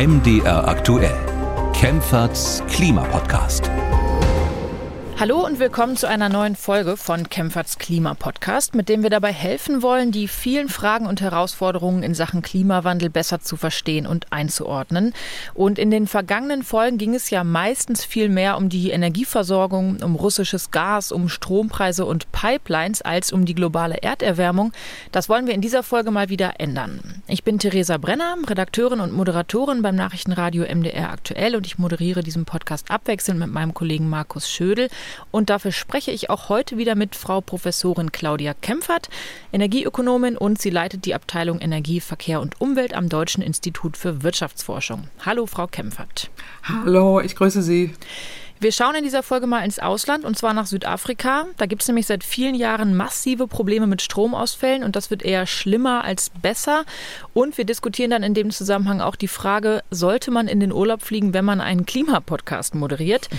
MDR aktuell. Kempferts Klimapodcast. Hallo und willkommen zu einer neuen Folge von Kempferts Klimapodcast, mit dem wir dabei helfen wollen, die vielen Fragen und Herausforderungen in Sachen Klimawandel besser zu verstehen und einzuordnen. Und in den vergangenen Folgen ging es ja meistens viel mehr um die Energieversorgung, um russisches Gas, um Strompreise und Pipelines als um die globale Erderwärmung. Das wollen wir in dieser Folge mal wieder ändern. Ich bin Theresa Brenner, Redakteurin und Moderatorin beim Nachrichtenradio MDR aktuell und ich moderiere diesen Podcast abwechselnd mit meinem Kollegen Markus Schödel. Und dafür spreche ich auch heute wieder mit Frau Professorin Claudia Kempfert, Energieökonomin und sie leitet die Abteilung Energie, Verkehr und Umwelt am Deutschen Institut für Wirtschaftsforschung. Hallo, Frau Kempfert. Hallo, ich grüße Sie. Wir schauen in dieser Folge mal ins Ausland und zwar nach Südafrika. Da gibt es nämlich seit vielen Jahren massive Probleme mit Stromausfällen und das wird eher schlimmer als besser. Und wir diskutieren dann in dem Zusammenhang auch die Frage, sollte man in den Urlaub fliegen, wenn man einen Klimapodcast moderiert?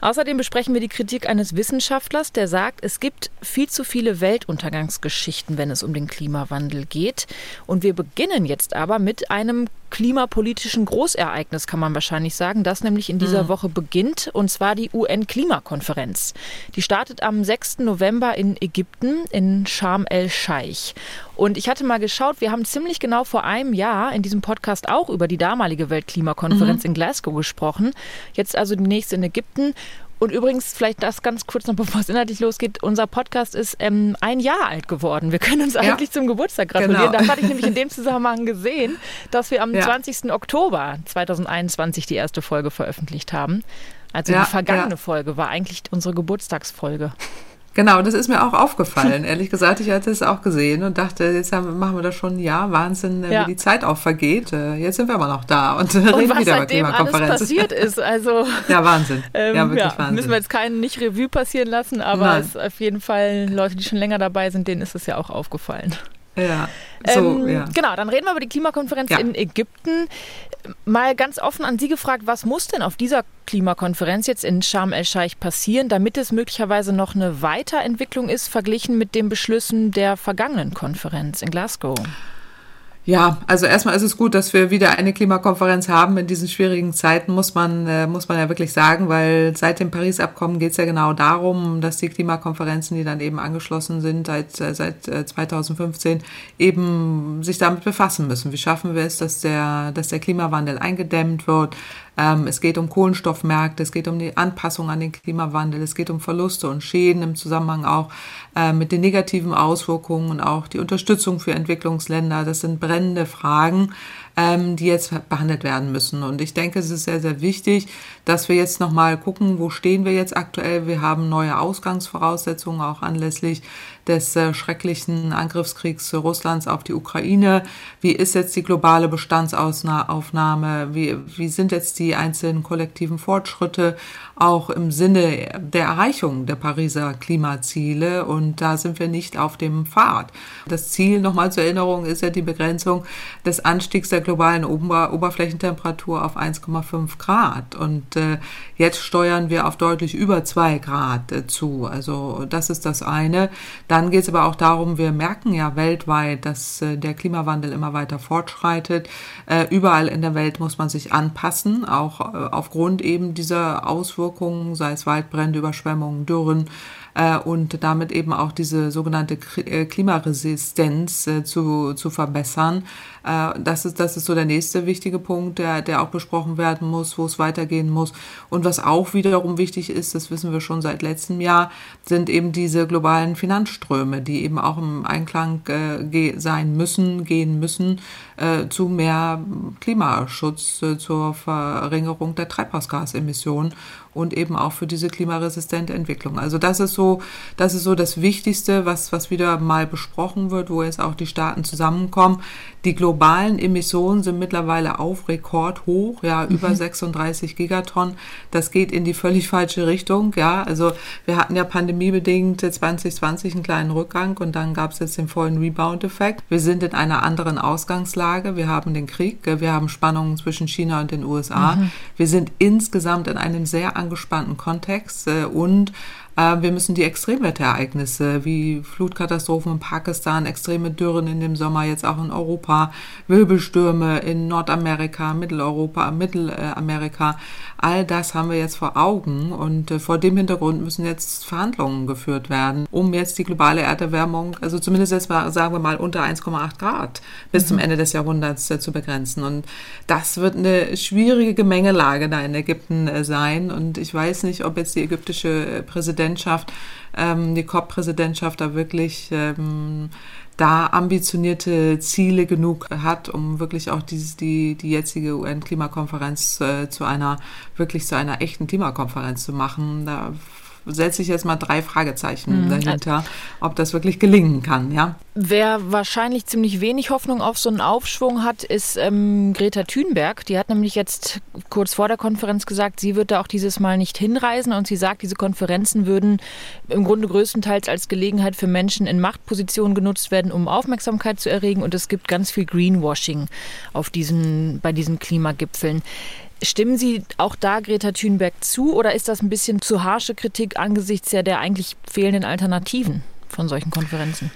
Außerdem besprechen wir die Kritik eines Wissenschaftlers, der sagt, es gibt viel zu viele Weltuntergangsgeschichten, wenn es um den Klimawandel geht. Und wir beginnen jetzt aber mit einem klimapolitischen Großereignis, kann man wahrscheinlich sagen, das nämlich in dieser mhm. Woche beginnt, und zwar die UN-Klimakonferenz. Die startet am 6. November in Ägypten, in Sharm el-Scheich. Und ich hatte mal geschaut, wir haben ziemlich genau vor einem Jahr in diesem Podcast auch über die damalige Weltklimakonferenz mhm. in Glasgow gesprochen. Jetzt also die nächste in Ägypten. Und übrigens, vielleicht das ganz kurz noch, bevor es inhaltlich losgeht. Unser Podcast ist ähm, ein Jahr alt geworden. Wir können uns ja. eigentlich zum Geburtstag gratulieren. Genau. Das hatte ich nämlich in dem Zusammenhang gesehen, dass wir am ja. 20. Oktober 2021 die erste Folge veröffentlicht haben. Also ja, die vergangene Folge war eigentlich unsere Geburtstagsfolge. Genau, das ist mir auch aufgefallen. Ehrlich gesagt, ich hatte es auch gesehen und dachte, jetzt machen wir das schon ein Jahr. Wahnsinn, ja. wie die Zeit auch vergeht. Äh, jetzt sind wir aber noch da und, und reden was wieder über Klimakonferenz. alles passiert ist. Also, ja, Wahnsinn. Ähm, ja, wirklich ja, Wahnsinn. Müssen wir jetzt keinen nicht Revue passieren lassen, aber es auf jeden Fall Leute, die schon länger dabei sind, denen ist es ja auch aufgefallen. Ja, so, ähm, ja. Genau, dann reden wir über die Klimakonferenz ja. in Ägypten. Mal ganz offen an Sie gefragt, was muss denn auf dieser Klimakonferenz jetzt in Sharm el-Scheich passieren, damit es möglicherweise noch eine Weiterentwicklung ist, verglichen mit den Beschlüssen der vergangenen Konferenz in Glasgow? Ja, also erstmal ist es gut, dass wir wieder eine Klimakonferenz haben. In diesen schwierigen Zeiten muss man, äh, muss man ja wirklich sagen, weil seit dem Paris-Abkommen geht es ja genau darum, dass die Klimakonferenzen, die dann eben angeschlossen sind seit, äh, seit 2015, äh, eben sich damit befassen müssen. Wie schaffen wir es, dass der, dass der Klimawandel eingedämmt wird? Ähm, es geht um Kohlenstoffmärkte, es geht um die Anpassung an den Klimawandel, es geht um Verluste und Schäden im Zusammenhang auch äh, mit den negativen Auswirkungen und auch die Unterstützung für Entwicklungsländer. Das sind brennende Fragen, ähm, die jetzt behandelt werden müssen. Und ich denke, es ist sehr, sehr wichtig, dass wir jetzt nochmal gucken, wo stehen wir jetzt aktuell. Wir haben neue Ausgangsvoraussetzungen, auch anlässlich des äh, schrecklichen Angriffskriegs Russlands auf die Ukraine. Wie ist jetzt die globale Bestandsaufnahme? Wie, wie sind jetzt die einzelnen kollektiven Fortschritte auch im Sinne der Erreichung der Pariser Klimaziele? Und da sind wir nicht auf dem Pfad. Das Ziel, nochmal zur Erinnerung, ist ja die Begrenzung des Anstiegs der globalen Ober Oberflächentemperatur auf 1,5 Grad. Und äh, jetzt steuern wir auf deutlich über zwei Grad äh, zu. Also das ist das eine. Da dann geht es aber auch darum, wir merken ja weltweit, dass äh, der Klimawandel immer weiter fortschreitet. Äh, überall in der Welt muss man sich anpassen, auch äh, aufgrund eben dieser Auswirkungen, sei es Waldbrände, Überschwemmungen, Dürren, äh, und damit eben auch diese sogenannte äh, Klimaresistenz äh, zu, zu verbessern. das, ist, das ist so der nächste wichtige Punkt, der, der auch besprochen werden muss, wo es weitergehen muss. Und was auch wiederum wichtig ist, das wissen wir schon seit letztem Jahr, sind eben diese globalen Finanzströme, die eben auch im Einklang sein müssen, gehen müssen zu mehr Klimaschutz, zur Verringerung der Treibhausgasemissionen und eben auch für diese klimaresistente Entwicklung. Also das ist so, das ist so das Wichtigste, was, was wieder mal besprochen wird, wo jetzt auch die Staaten zusammenkommen. Die globalen Emissionen sind mittlerweile auf Rekord hoch, ja, mhm. über 36 Gigaton. Das geht in die völlig falsche Richtung, ja. Also wir hatten ja pandemiebedingt 2020 einen kleinen Rückgang und dann gab es jetzt den vollen Rebound-Effekt. Wir sind in einer anderen Ausgangslage. Wir haben den Krieg, wir haben Spannungen zwischen China und den USA. Mhm. Wir sind insgesamt in einem sehr angespannten Kontext äh, und wir müssen die Extremwetterereignisse wie Flutkatastrophen in Pakistan, extreme Dürren in dem Sommer, jetzt auch in Europa, Wirbelstürme in Nordamerika, Mitteleuropa, Mittelamerika, all das haben wir jetzt vor Augen und äh, vor dem Hintergrund müssen jetzt Verhandlungen geführt werden, um jetzt die globale Erderwärmung, also zumindest jetzt mal, sagen wir mal unter 1,8 Grad bis mhm. zum Ende des Jahrhunderts äh, zu begrenzen. Und das wird eine schwierige Gemengelage da in Ägypten sein. Und ich weiß nicht, ob jetzt die ägyptische Präsidentschaft, ähm, die COP-Präsidentschaft da wirklich ähm, da ambitionierte Ziele genug hat, um wirklich auch dieses, die, die jetzige UN-Klimakonferenz äh, zu einer, wirklich zu einer echten Klimakonferenz zu machen. Da setze ich jetzt mal drei Fragezeichen mhm. dahinter, ob das wirklich gelingen kann, ja. Wer wahrscheinlich ziemlich wenig Hoffnung auf so einen Aufschwung hat, ist ähm, Greta Thunberg. Die hat nämlich jetzt kurz vor der Konferenz gesagt, sie wird da auch dieses Mal nicht hinreisen und sie sagt, diese Konferenzen würden im Grunde größtenteils als Gelegenheit für Menschen in Machtpositionen genutzt werden, um Aufmerksamkeit zu erregen und es gibt ganz viel Greenwashing auf diesen, bei diesen Klimagipfeln. Stimmen Sie auch da Greta Thunberg zu oder ist das ein bisschen zu harsche Kritik angesichts ja der eigentlich fehlenden Alternativen von solchen Konferenzen?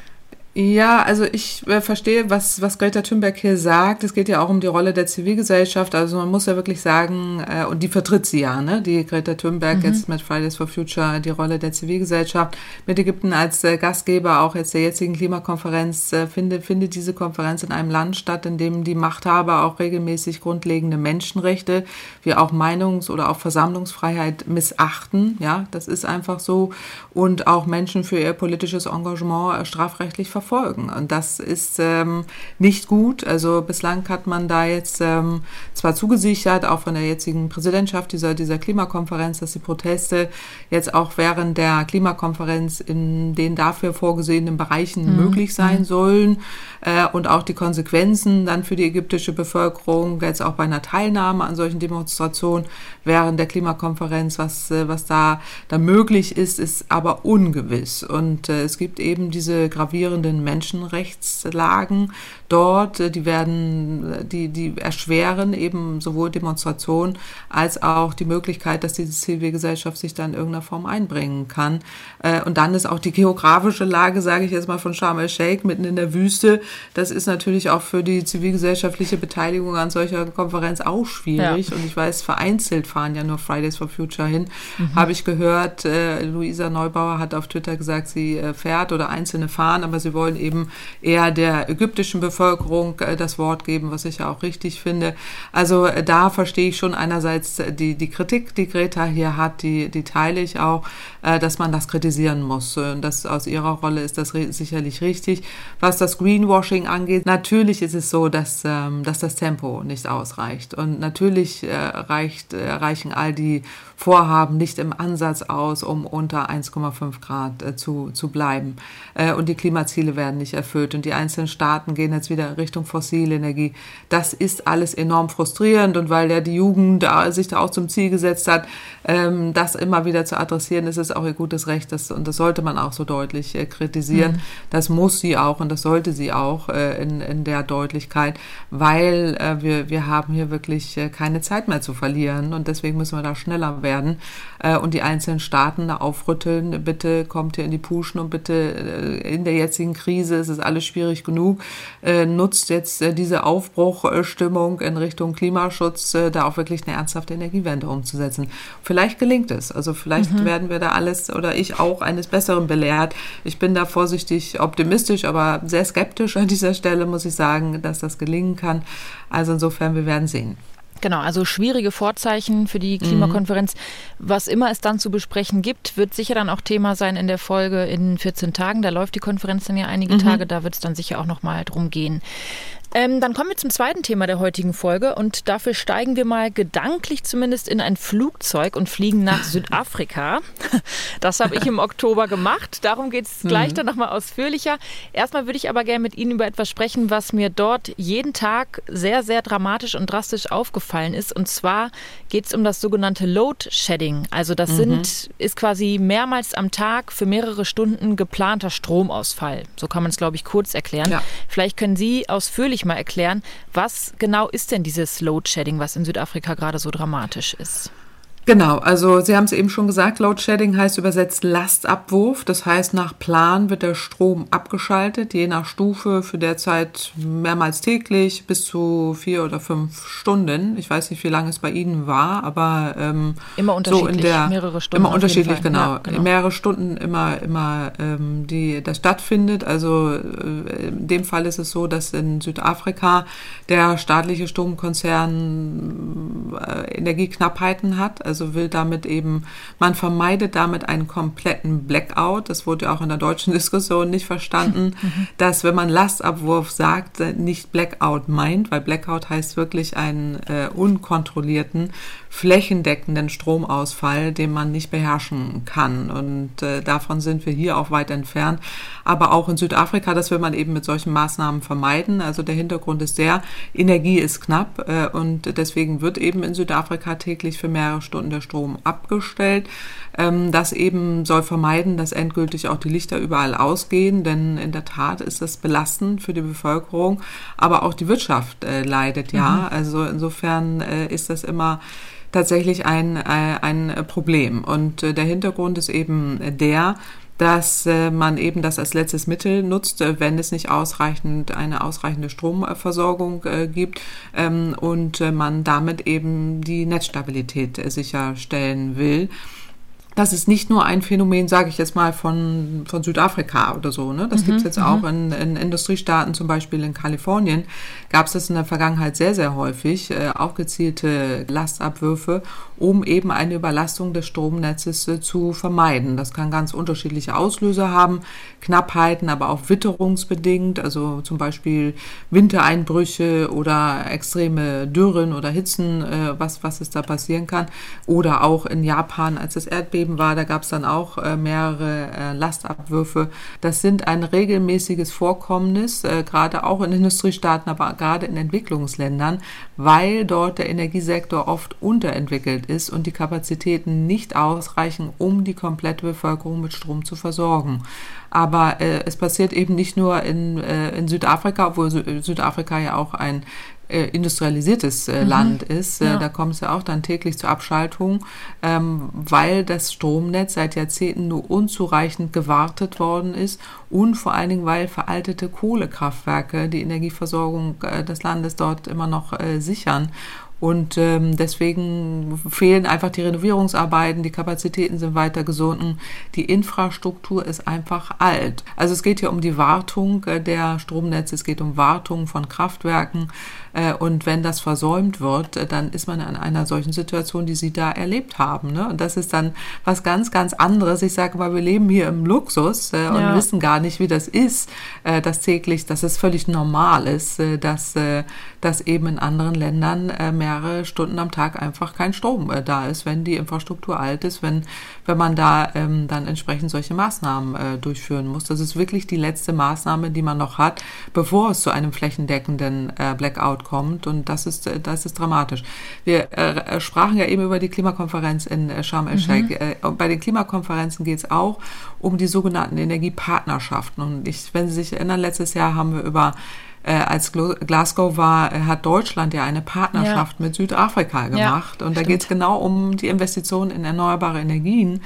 Ja, also ich äh, verstehe, was, was Greta Thunberg hier sagt. Es geht ja auch um die Rolle der Zivilgesellschaft. Also man muss ja wirklich sagen, äh, und die vertritt sie ja, ne? die Greta Thunberg mhm. jetzt mit Fridays for Future, die Rolle der Zivilgesellschaft mit Ägypten als äh, Gastgeber auch jetzt der jetzigen Klimakonferenz, äh, findet, findet diese Konferenz in einem Land statt, in dem die Machthaber auch regelmäßig grundlegende Menschenrechte wie auch Meinungs- oder auch Versammlungsfreiheit missachten. Ja, das ist einfach so. Und auch Menschen für ihr politisches Engagement äh, strafrechtlich verfolgen. Und das ist ähm, nicht gut. Also bislang hat man da jetzt ähm, zwar zugesichert, auch von der jetzigen Präsidentschaft dieser, dieser Klimakonferenz, dass die Proteste jetzt auch während der Klimakonferenz in den dafür vorgesehenen Bereichen mhm. möglich sein mhm. sollen äh, und auch die Konsequenzen dann für die ägyptische Bevölkerung, jetzt auch bei einer Teilnahme an solchen Demonstrationen während der Klimakonferenz, was, äh, was da, da möglich ist, ist aber ungewiss. Und äh, es gibt eben diese gravierenden Menschenrechtslagen dort, äh, die werden, die, die erschweren eben sowohl Demonstrationen als auch die Möglichkeit, dass diese Zivilgesellschaft sich da in irgendeiner Form einbringen kann. Äh, und dann ist auch die geografische Lage, sage ich jetzt mal von Sharm el-Sheikh, mitten in der Wüste. Das ist natürlich auch für die zivilgesellschaftliche Beteiligung an solcher Konferenz auch schwierig. Ja. Und ich weiß, vereinzelt fahren ja nur Fridays for Future hin. Mhm. Habe ich gehört, äh, Luisa Neubauer hat auf Twitter gesagt, sie äh, fährt oder Einzelne fahren, aber sie wollen eben eher der ägyptischen Bevölkerung äh, das Wort geben, was ich ja auch richtig finde. Also äh, da verstehe ich schon einerseits die, die Kritik, die Greta hier hat, die, die teile ich auch, dass man das kritisieren muss. Und das aus ihrer Rolle ist das sicherlich richtig. Was das Greenwashing angeht, natürlich ist es so, dass, ähm, dass das Tempo nicht ausreicht. Und natürlich reicht, reichen all die Vorhaben nicht im Ansatz aus, um unter 1,5 Grad äh, zu, zu bleiben. Äh, und die Klimaziele werden nicht erfüllt und die einzelnen Staaten gehen jetzt wieder Richtung fossile Energie. Das ist alles enorm frustrierend und weil ja die Jugend sich da auch zum Ziel gesetzt hat, ähm, das immer wieder zu adressieren, ist es auch ihr gutes Recht das, und das sollte man auch so deutlich äh, kritisieren. Mhm. Das muss sie auch und das sollte sie auch äh, in, in der Deutlichkeit, weil äh, wir, wir haben hier wirklich äh, keine Zeit mehr zu verlieren und deswegen müssen wir da schneller werden äh, und die einzelnen Staaten da aufrütteln, bitte kommt hier in die Puschen und bitte äh, in der jetzigen Krise ist es alles schwierig genug, äh, nutzt jetzt äh, diese Aufbruchstimmung in Richtung Klimaschutz, äh, da auch wirklich eine ernsthafte Energiewende umzusetzen. Vielleicht gelingt es, also vielleicht mhm. werden wir da alles oder ich auch eines Besseren belehrt. Ich bin da vorsichtig optimistisch, aber sehr skeptisch an dieser Stelle, muss ich sagen, dass das gelingen kann. Also insofern, wir werden sehen. Genau, also schwierige Vorzeichen für die Klimakonferenz. Mhm. Was immer es dann zu besprechen gibt, wird sicher dann auch Thema sein in der Folge in 14 Tagen. Da läuft die Konferenz dann ja einige mhm. Tage, da wird es dann sicher auch nochmal drum gehen. Ähm, dann kommen wir zum zweiten Thema der heutigen Folge und dafür steigen wir mal gedanklich zumindest in ein Flugzeug und fliegen nach Südafrika. Das habe ich im Oktober gemacht. Darum geht es gleich mhm. dann nochmal ausführlicher. Erstmal würde ich aber gerne mit Ihnen über etwas sprechen, was mir dort jeden Tag sehr, sehr dramatisch und drastisch aufgefallen ist. Und zwar geht es um das sogenannte Load Shedding. Also das mhm. sind, ist quasi mehrmals am Tag für mehrere Stunden geplanter Stromausfall. So kann man es, glaube ich, kurz erklären. Ja. Vielleicht können Sie ausführlich mal erklären, was genau ist denn dieses Load Shedding, was in Südafrika gerade so dramatisch ist? Genau, also Sie haben es eben schon gesagt, Load Shedding heißt übersetzt Lastabwurf. Das heißt, nach Plan wird der Strom abgeschaltet, je nach Stufe für derzeit mehrmals täglich bis zu vier oder fünf Stunden. Ich weiß nicht, wie lange es bei Ihnen war, aber ähm, immer unterschiedlich, so in der, mehrere Stunden. Immer unterschiedlich, genau. Ja, genau. Mehrere Stunden immer, immer ähm, die das stattfindet. Also äh, in dem Fall ist es so, dass in Südafrika der staatliche Stromkonzern äh, Energieknappheiten hat. Also will damit eben, man vermeidet damit einen kompletten Blackout. Das wurde ja auch in der deutschen Diskussion nicht verstanden, mhm. dass wenn man Lastabwurf sagt, nicht Blackout meint, weil Blackout heißt wirklich einen äh, unkontrollierten, flächendeckenden Stromausfall, den man nicht beherrschen kann. Und äh, davon sind wir hier auch weit entfernt. Aber auch in Südafrika, das will man eben mit solchen Maßnahmen vermeiden. Also der Hintergrund ist der, Energie ist knapp äh, und deswegen wird eben in Südafrika täglich für mehrere Stunden der Strom abgestellt. Ähm, das eben soll vermeiden, dass endgültig auch die Lichter überall ausgehen, denn in der Tat ist das belastend für die Bevölkerung, aber auch die Wirtschaft äh, leidet ja. Mhm. Also insofern äh, ist das immer tatsächlich ein, äh, ein Problem. Und äh, der Hintergrund ist eben der, dass äh, man eben das als letztes Mittel nutzt, wenn es nicht ausreichend eine ausreichende Stromversorgung gibt ähm, und man damit eben die Netzstabilität sicherstellen will das ist nicht nur ein Phänomen, sage ich jetzt mal, von, von Südafrika oder so. Ne? Das mhm, gibt es jetzt mhm. auch in, in Industriestaaten, zum Beispiel in Kalifornien, gab es das in der Vergangenheit sehr, sehr häufig, äh, auch gezielte Lastabwürfe, um eben eine Überlastung des Stromnetzes äh, zu vermeiden. Das kann ganz unterschiedliche Auslöser haben, Knappheiten, aber auch witterungsbedingt, also zum Beispiel Wintereinbrüche oder extreme Dürren oder Hitzen, äh, was, was es da passieren kann. Oder auch in Japan, als das Erdbeben Erdbeben war, da gab es dann auch äh, mehrere äh, Lastabwürfe. Das sind ein regelmäßiges Vorkommnis, äh, gerade auch in Industriestaaten, aber gerade in Entwicklungsländern, weil dort der Energiesektor oft unterentwickelt ist und die Kapazitäten nicht ausreichen, um die komplette Bevölkerung mit Strom zu versorgen. Aber äh, es passiert eben nicht nur in, äh, in Südafrika, obwohl Südafrika ja auch ein äh, industrialisiertes äh, mhm. Land ist. Äh, ja. Da kommt es ja auch dann täglich zur Abschaltung, ähm, weil das Stromnetz seit Jahrzehnten nur unzureichend gewartet worden ist und vor allen Dingen, weil veraltete Kohlekraftwerke die Energieversorgung äh, des Landes dort immer noch äh, sichern. Und ähm, deswegen fehlen einfach die Renovierungsarbeiten, die Kapazitäten sind weiter gesunken, die Infrastruktur ist einfach alt. Also es geht hier um die Wartung äh, der Stromnetze, es geht um Wartung von Kraftwerken. Äh, und wenn das versäumt wird, äh, dann ist man in einer solchen Situation, die Sie da erlebt haben. Ne? Und das ist dann was ganz, ganz anderes. Ich sage mal, wir leben hier im Luxus äh, und ja. wissen gar nicht, wie das ist, äh, dass täglich, dass es völlig normal ist, äh, dass, äh, dass eben in anderen Ländern äh, mehr mehrere Stunden am Tag einfach kein Strom äh, da ist, wenn die Infrastruktur alt ist, wenn, wenn man da ähm, dann entsprechend solche Maßnahmen äh, durchführen muss. Das ist wirklich die letzte Maßnahme, die man noch hat, bevor es zu einem flächendeckenden äh, Blackout kommt. Und das ist, äh, das ist dramatisch. Wir äh, sprachen ja eben über die Klimakonferenz in äh, Sharm el-Sheikh. Mhm. bei den Klimakonferenzen geht es auch um die sogenannten Energiepartnerschaften. Und ich, wenn Sie sich erinnern, letztes Jahr haben wir über äh, als Glasgow war, äh, hat Deutschland ja eine Partnerschaft ja. mit Südafrika gemacht. Ja, und da geht es genau um die Investitionen in erneuerbare Energien.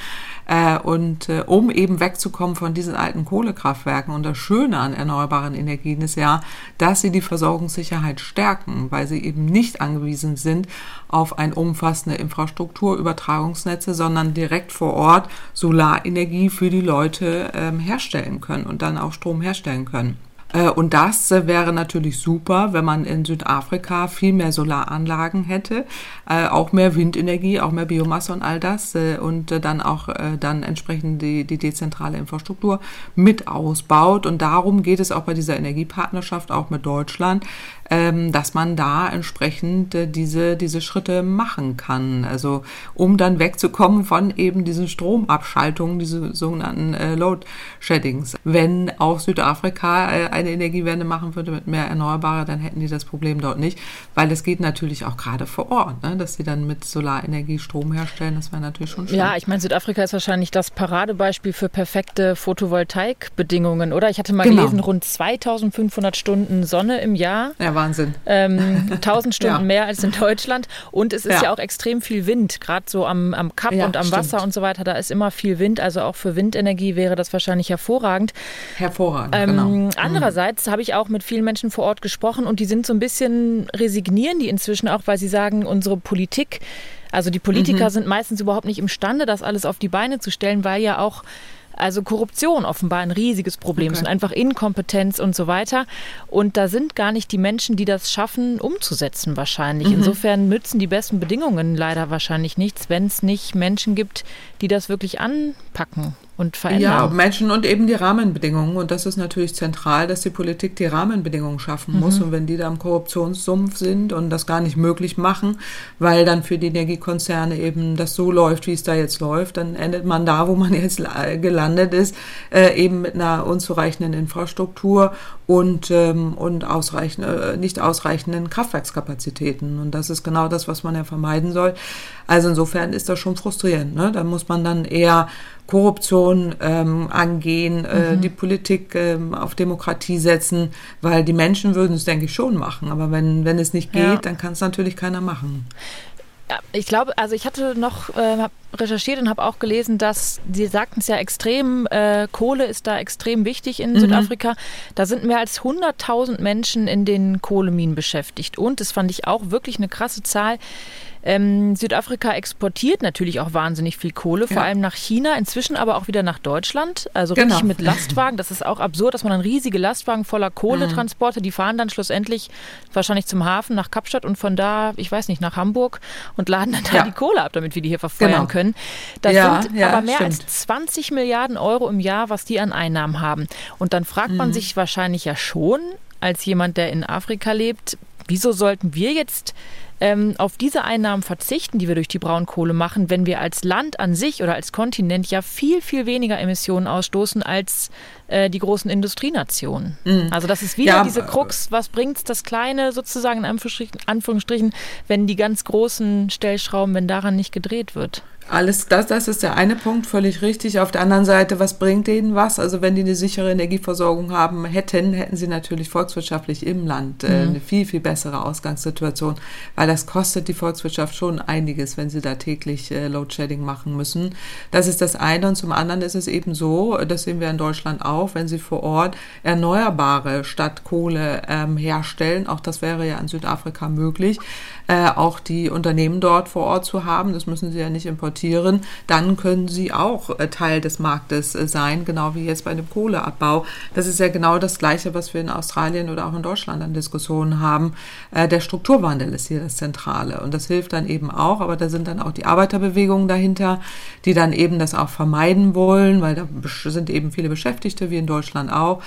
Äh, und äh, um eben wegzukommen von diesen alten Kohlekraftwerken. Und das Schöne an erneuerbaren Energien ist ja, dass sie die Versorgungssicherheit stärken, weil sie eben nicht angewiesen sind auf ein umfassende Infrastrukturübertragungsnetze, sondern direkt vor Ort Solarenergie für die Leute ähm, herstellen können und dann auch Strom herstellen können. Äh, und das äh, wäre natürlich super, wenn man in Südafrika viel mehr Solaranlagen hätte, äh, auch mehr Windenergie, auch mehr Biomasse und all das und dann auch dann entsprechend die, die dezentrale Infrastruktur mit ausbaut. Und darum geht es auch bei dieser Energiepartnerschaft, auch mit Deutschland, ähm, dass man da entsprechend äh, diese, diese Schritte machen kann. Also um dann wegzukommen von eben diesen Stromabschaltungen, diese sogenannten äh, Load Sheddings. Wenn auch Südafrika äh, eine Energiewende machen würde mit mehr Erneuerbare, dann hätten die das Problem dort nicht, weil es geht natürlich auch gerade vor Ort, ne, dass sie dann mit Solarenergie Strom herstellen. Das wäre natürlich schon schön. Ja, ich meine, Südafrika ist wahrscheinlich das Paradebeispiel für perfekte Photovoltaikbedingungen, oder? Ich hatte mal genau. gelesen, rund 2500 Stunden Sonne im Jahr. Ja, Wahnsinn. Ähm, 1000 Stunden ja. mehr als in Deutschland. Und es ist ja, ja auch extrem viel Wind, gerade so am, am Kap ja, und am stimmt. Wasser und so weiter. Da ist immer viel Wind. Also auch für Windenergie wäre das wahrscheinlich hervorragend. Hervorragend, ähm, genau. Mhm. Andererseits mhm. habe ich auch mit vielen Menschen vor Ort gesprochen und die sind so ein bisschen, resignieren die inzwischen auch, weil sie sagen, unsere Politik also die Politiker mhm. sind meistens überhaupt nicht imstande, das alles auf die Beine zu stellen, weil ja auch also Korruption offenbar ein riesiges Problem okay. und einfach Inkompetenz und so weiter. Und da sind gar nicht die Menschen, die das schaffen, umzusetzen wahrscheinlich. Mhm. Insofern nützen die besten Bedingungen leider wahrscheinlich nichts, wenn es nicht Menschen gibt, die das wirklich anpacken und verändern. Ja, Menschen und eben die Rahmenbedingungen. Und das ist natürlich zentral, dass die Politik die Rahmenbedingungen schaffen mhm. muss. Und wenn die da im Korruptionssumpf sind und das gar nicht möglich machen, weil dann für die Energiekonzerne eben das so läuft, wie es da jetzt läuft, dann endet man da, wo man jetzt gelandet ist, äh, eben mit einer unzureichenden Infrastruktur und, ähm, und ausreichend, äh, nicht ausreichenden Kraftwerkskapazitäten. Und das ist genau das, was man ja vermeiden soll. Also insofern ist das schon frustrierend. Ne? Da muss man dann eher Korruption ähm, angehen, äh, mhm. die Politik ähm, auf Demokratie setzen, weil die Menschen würden es, denke ich, schon machen. Aber wenn, wenn es nicht geht, ja. dann kann es natürlich keiner machen. Ja, ich glaube, also ich hatte noch äh, recherchiert und habe auch gelesen, dass Sie sagten es ja extrem, äh, Kohle ist da extrem wichtig in mhm. Südafrika. Da sind mehr als 100.000 Menschen in den Kohleminen beschäftigt. Und das fand ich auch wirklich eine krasse Zahl. Ähm, Südafrika exportiert natürlich auch wahnsinnig viel Kohle, vor ja. allem nach China, inzwischen aber auch wieder nach Deutschland. Also genau. richtig mit Lastwagen. Das ist auch absurd, dass man dann riesige Lastwagen voller Kohle mhm. Die fahren dann schlussendlich wahrscheinlich zum Hafen nach Kapstadt und von da, ich weiß nicht, nach Hamburg und laden dann da ja. die Kohle ab, damit wir die hier verfeuern genau. können. Das ja, sind aber mehr stimmt. als 20 Milliarden Euro im Jahr, was die an Einnahmen haben. Und dann fragt man mhm. sich wahrscheinlich ja schon, als jemand, der in Afrika lebt, wieso sollten wir jetzt ähm, auf diese Einnahmen verzichten, die wir durch die Braunkohle machen, wenn wir als Land an sich oder als Kontinent ja viel, viel weniger Emissionen ausstoßen als äh, die großen Industrienationen. Mhm. Also das ist wieder ja, diese Krux, was bringt das Kleine sozusagen in Anführungsstrichen, Anführungsstrichen, wenn die ganz großen Stellschrauben, wenn daran nicht gedreht wird? Alles das, das ist der eine Punkt, völlig richtig. Auf der anderen Seite, was bringt denen was? Also wenn die eine sichere Energieversorgung haben hätten, hätten sie natürlich volkswirtschaftlich im Land äh, mhm. eine viel, viel bessere Ausgangssituation, weil das kostet die Volkswirtschaft schon einiges, wenn sie da täglich äh, Load-Shedding machen müssen. Das ist das eine. Und zum anderen ist es eben so, das sehen wir in Deutschland auch, wenn sie vor Ort Erneuerbare statt Kohle ähm, herstellen, auch das wäre ja in Südafrika möglich, äh, auch die Unternehmen dort vor Ort zu haben, das müssen sie ja nicht importieren, dann können sie auch äh, Teil des Marktes äh, sein, genau wie jetzt bei dem Kohleabbau. Das ist ja genau das Gleiche, was wir in Australien oder auch in Deutschland an Diskussionen haben. Äh, der Strukturwandel ist hier das Zentrale und das hilft dann eben auch, aber da sind dann auch die Arbeiterbewegungen dahinter, die dann eben das auch vermeiden wollen, weil da sind eben viele Beschäftigte, wie in Deutschland auch,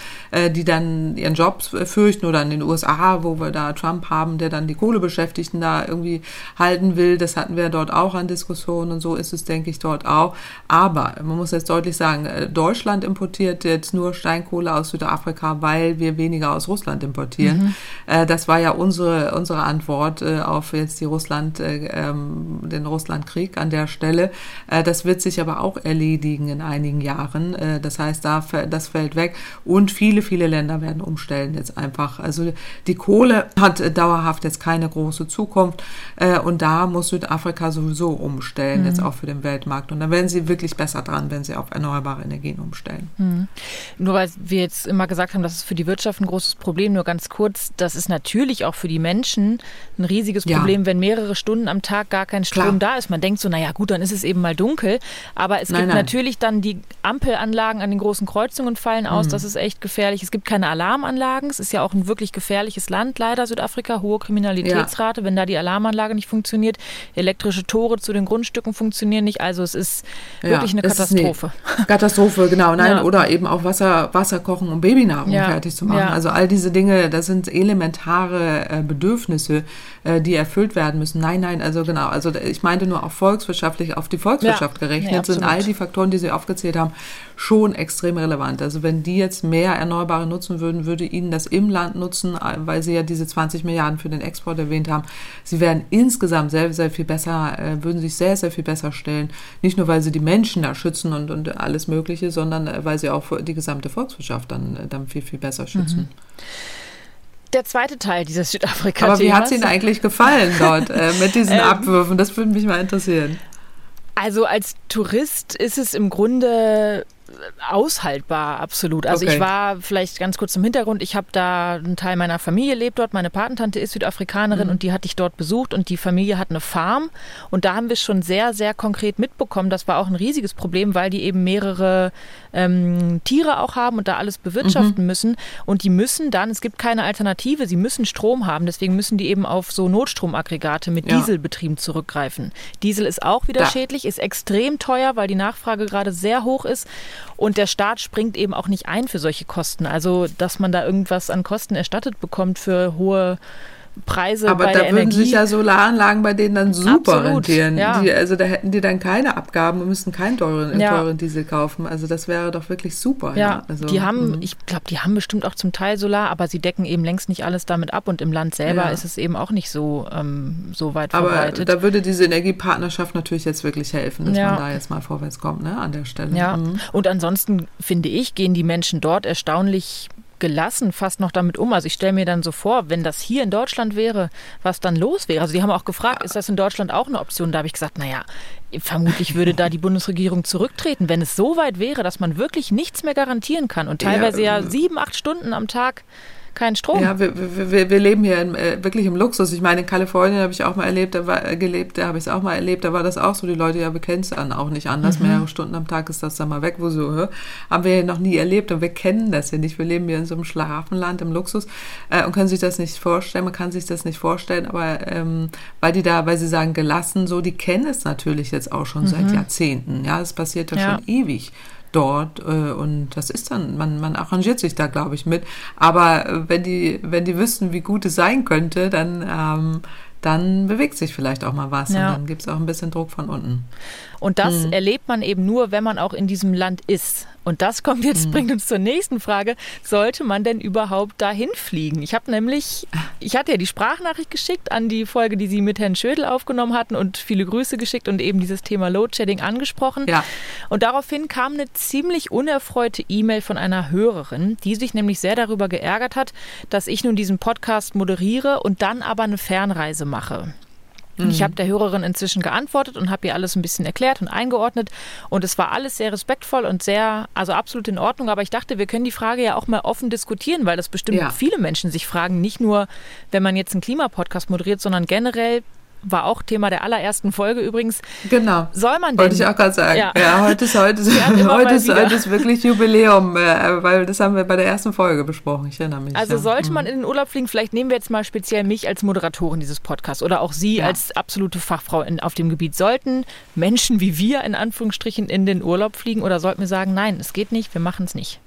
die dann ihren Job fürchten oder in den USA, wo wir da Trump haben, der dann die Kohlebeschäftigten da irgendwie halten will. Das hatten wir dort auch an Diskussionen und so ist es, denke ich, dort auch. Aber man muss jetzt deutlich sagen, äh, Deutschland importiert jetzt nur Steinkohle aus Südafrika, weil wir weniger aus Russland importieren. Mhm. Äh, das war ja unsere, unsere Antwort äh, auf jetzt die Russland, ähm, den Russlandkrieg an der Stelle. Das wird sich aber auch erledigen in einigen Jahren. Das heißt, da, das fällt weg. Und viele, viele Länder werden umstellen jetzt einfach. Also die Kohle hat dauerhaft jetzt keine große Zukunft. Und da muss Südafrika sowieso umstellen, mhm. jetzt auch für den Weltmarkt. Und da werden sie wirklich besser dran, wenn sie auf erneuerbare Energien umstellen. Mhm. Nur weil wir jetzt immer gesagt haben, das ist für die Wirtschaft ein großes Problem, nur ganz kurz, das ist natürlich auch für die Menschen ein riesiges Problem, ja. wenn mehrere Stunden am Tag gar kein Strom Klar. da ist. Man denkt so, naja gut, dann ist es eben mal dunkel. Aber es nein, gibt nein. natürlich dann die Ampelanlagen an den großen Kreuzungen fallen aus. Mhm. Das ist echt gefährlich. Es gibt keine Alarmanlagen. Es ist ja auch ein wirklich gefährliches Land, leider Südafrika, hohe Kriminalitätsrate. Ja. Wenn da die Alarmanlage nicht funktioniert, elektrische Tore zu den Grundstücken funktionieren nicht. Also es ist ja, wirklich eine Katastrophe. Eine Katastrophe, genau. Nein, ja. Oder eben auch Wasser, Wasser kochen, um Babynahrung ja. fertig zu machen. Also all diese Dinge, das sind elementare äh, Bedürfnisse, äh, die erfüllt werden müssen. Nein, nein, also genau. Also ich meinte nur auch volkswirtschaftlich, auf die Volkswirtschaft gerechnet sind all die Faktoren, die Sie aufgezählt haben, schon extrem relevant. Also wenn die jetzt mehr Erneuerbare nutzen würden, würde ihnen das im Land nutzen, weil Sie ja diese 20 Milliarden für den Export erwähnt haben. Sie werden insgesamt sehr, sehr viel besser, äh, würden sich sehr, sehr viel besser stellen. Nicht nur, weil sie die Menschen da schützen und, und alles Mögliche, sondern äh, weil sie auch die gesamte Volkswirtschaft dann, äh, dann viel, viel besser schützen. Mhm. der zweite Teil dieses Südafrika-Themas. Aber wie hat es Ihnen eigentlich gefallen dort äh, mit diesen ähm, Abwürfen? Das würde mich mal interessieren. Also als Tourist ist es im Grunde aushaltbar, absolut. Also okay. ich war vielleicht ganz kurz im Hintergrund, ich habe da einen Teil meiner Familie lebt dort, meine Patentante ist Südafrikanerin mhm. und die hatte ich dort besucht und die Familie hat eine Farm und da haben wir schon sehr, sehr konkret mitbekommen, das war auch ein riesiges Problem, weil die eben mehrere ähm, Tiere auch haben und da alles bewirtschaften mhm. müssen und die müssen dann, es gibt keine Alternative, sie müssen Strom haben, deswegen müssen die eben auf so Notstromaggregate mit ja. Dieselbetrieben zurückgreifen. Diesel ist auch wieder ja. schädlich, ist extrem teuer, weil die Nachfrage gerade sehr hoch ist und der Staat springt eben auch nicht ein für solche Kosten. Also, dass man da irgendwas an Kosten erstattet bekommt für hohe Preise Aber bei da der würden Energie. sich ja Solaranlagen bei denen dann super Absolut, rentieren. ja. Die, also da hätten die dann keine Abgaben und müssten keinen teuren, Ja. teuren Diesel kaufen. Also das wäre doch wirklich super. Ja, Also, die haben, mhm. ich glaube, die haben bestimmt auch zum Teil Solar, aber sie decken eben längst nicht alles damit ab und im Land selber Ja. ist es eben auch nicht so, ähm, so weit aber verbreitet. da würde diese Energiepartnerschaft natürlich jetzt wirklich helfen, dass Ja. man da jetzt mal vorwärts kommt, ne, an der Stelle. Ja, Mhm. und ansonsten finde ich, gehen die Menschen dort erstaunlich gelassen fast noch damit um. Also ich stelle mir dann so vor, wenn das hier in Deutschland wäre, was dann los wäre. Also die haben auch gefragt, ist das in Deutschland auch eine Option? Da habe ich gesagt, naja, vermutlich würde da die Bundesregierung zurücktreten, wenn es so weit wäre, dass man wirklich nichts mehr garantieren kann und teilweise ja, Ja, sieben, acht Stunden am Tag keinen Strom. Ja, wir, wir, wir- leben hier in, äh, wirklich im Luxus. Ich meine, in Kalifornien habe ich auch mal erlebt, da war, äh, gelebt, da habe ich es auch mal erlebt, da war das auch so. Die Leute, ja, wir kennen es dann auch nicht anders. Mehrere Stunden am Tag ist das dann mal weg, wo so, hä? haben wir ja noch nie erlebt und wir kennen das ja nicht. Wir leben hier in so einem Schlafenland im Luxus äh, und können sich das nicht vorstellen. Man kann sich das nicht vorstellen, aber ähm, weil die da, weil sie sagen gelassen, so, die kennen es natürlich jetzt auch schon seit Jahrzehnten. Ja, es passiert ja, Ja. schon ewig dort äh, und das ist dann, man, man arrangiert sich da, glaube ich, mit. Aber äh, wenn die, wenn die wüssten, wie gut es sein könnte, dann, ähm, dann bewegt sich vielleicht auch mal was Ja. und dann gibt es auch ein bisschen Druck von unten. Und das Mhm. erlebt man eben nur, wenn man auch in diesem Land ist. Und das kommt jetzt, Mhm. bringt uns zur nächsten Frage. Sollte man denn überhaupt dahin fliegen? Ich habe nämlich, ich hatte ja die Sprachnachricht geschickt an die Folge, die Sie mit Herrn Schödel aufgenommen hatten und viele Grüße geschickt und eben dieses Thema Loadshedding angesprochen. Ja. Und daraufhin kam eine ziemlich unerfreute E-Mail von einer Hörerin, die sich nämlich sehr darüber geärgert hat, dass ich nun diesen Podcast moderiere und dann aber eine Fernreise mache. Und Ich habe der Hörerin inzwischen geantwortet und habe ihr alles ein bisschen erklärt und eingeordnet. Und es war alles sehr respektvoll und sehr, also absolut in Ordnung. Aber ich dachte, wir können die Frage ja auch mal offen diskutieren, weil das bestimmt Ja. viele Menschen sich fragen. Nicht nur, wenn man jetzt einen Klimapodcast moderiert, sondern generell war auch Thema der allerersten Folge übrigens. Genau. Soll man denn? Wollte ich auch gerade sagen. Ja. Ja. heute ist heute, heute ist, heute ist wirklich Jubiläum, äh, weil das haben wir bei der ersten Folge besprochen. Ich erinnere mich. Also ja. sollte man in den Urlaub fliegen, vielleicht nehmen wir jetzt mal speziell mich als Moderatorin dieses Podcasts oder auch Sie Ja. als absolute Fachfrau in, auf dem Gebiet. Sollten Menschen wie wir in Anführungsstrichen in den Urlaub fliegen oder sollten wir sagen, nein, es geht nicht, wir machen es nicht?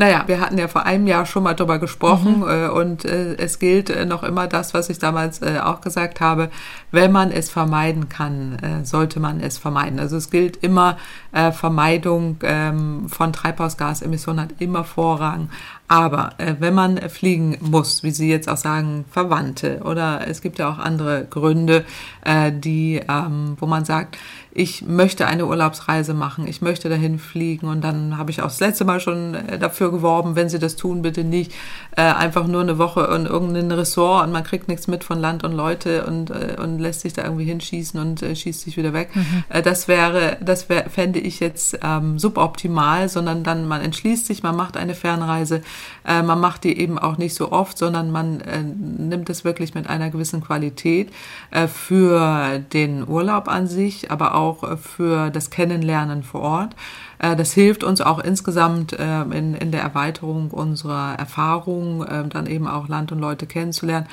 Naja, wir hatten ja vor einem Jahr schon mal drüber gesprochen Mhm. äh, und äh, es gilt äh, noch immer das, was ich damals äh, auch gesagt habe. Wenn man es vermeiden kann, äh, sollte man es vermeiden. Also es gilt immer, äh, Vermeidung ähm, von Treibhausgasemissionen hat immer Vorrang. Aber wenn man fliegen muss, wie Sie jetzt auch sagen, Verwandte oder es gibt ja auch andere Gründe, die, ähm, wo man sagt, ich möchte eine Urlaubsreise machen, ich möchte dahin fliegen und dann habe ich auch das letzte Mal schon äh, dafür geworben, wenn Sie das tun, bitte nicht äh, einfach nur eine Woche in irgendein Ressort und man kriegt nichts mit von Land und Leute und, äh, und lässt sich da irgendwie hinschießen und äh, schießt sich wieder weg. Äh, das wäre, das wär, fände ich jetzt ähm, suboptimal, sondern dann man entschließt sich, man macht eine Fernreise, äh, man macht die eben auch nicht so oft, sondern man nimmt es wirklich mit einer gewissen Qualität für den Urlaub an sich, aber auch äh, für das Kennenlernen vor Ort. Äh, Das hilft uns auch insgesamt äh, in, in der Erweiterung unserer Erfahrung, dann eben auch Land und Leute kennenzulernen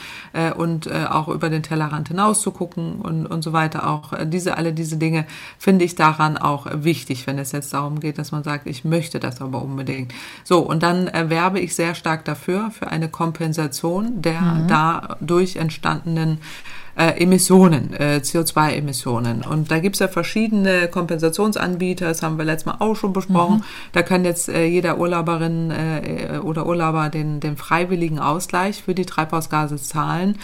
und auch über den Tellerrand hinaus zu gucken und, und so weiter. Auch diese, alle diese Dinge finde ich daran auch wichtig, wenn es jetzt darum geht, dass man sagt, ich möchte das aber unbedingt. So, und dann werbe ich sehr stark dafür, für eine Kompensation der dadurch entstandenen äh, Emissionen, äh, CO2-Emissionen. Und da gibt's ja verschiedene Kompensationsanbieter, das haben wir letztes Mal auch schon besprochen. Da kann jetzt äh, jeder Urlauberin äh, oder Urlauber den, den freiwilligen Ausgleich für die Treibhausgase zahlen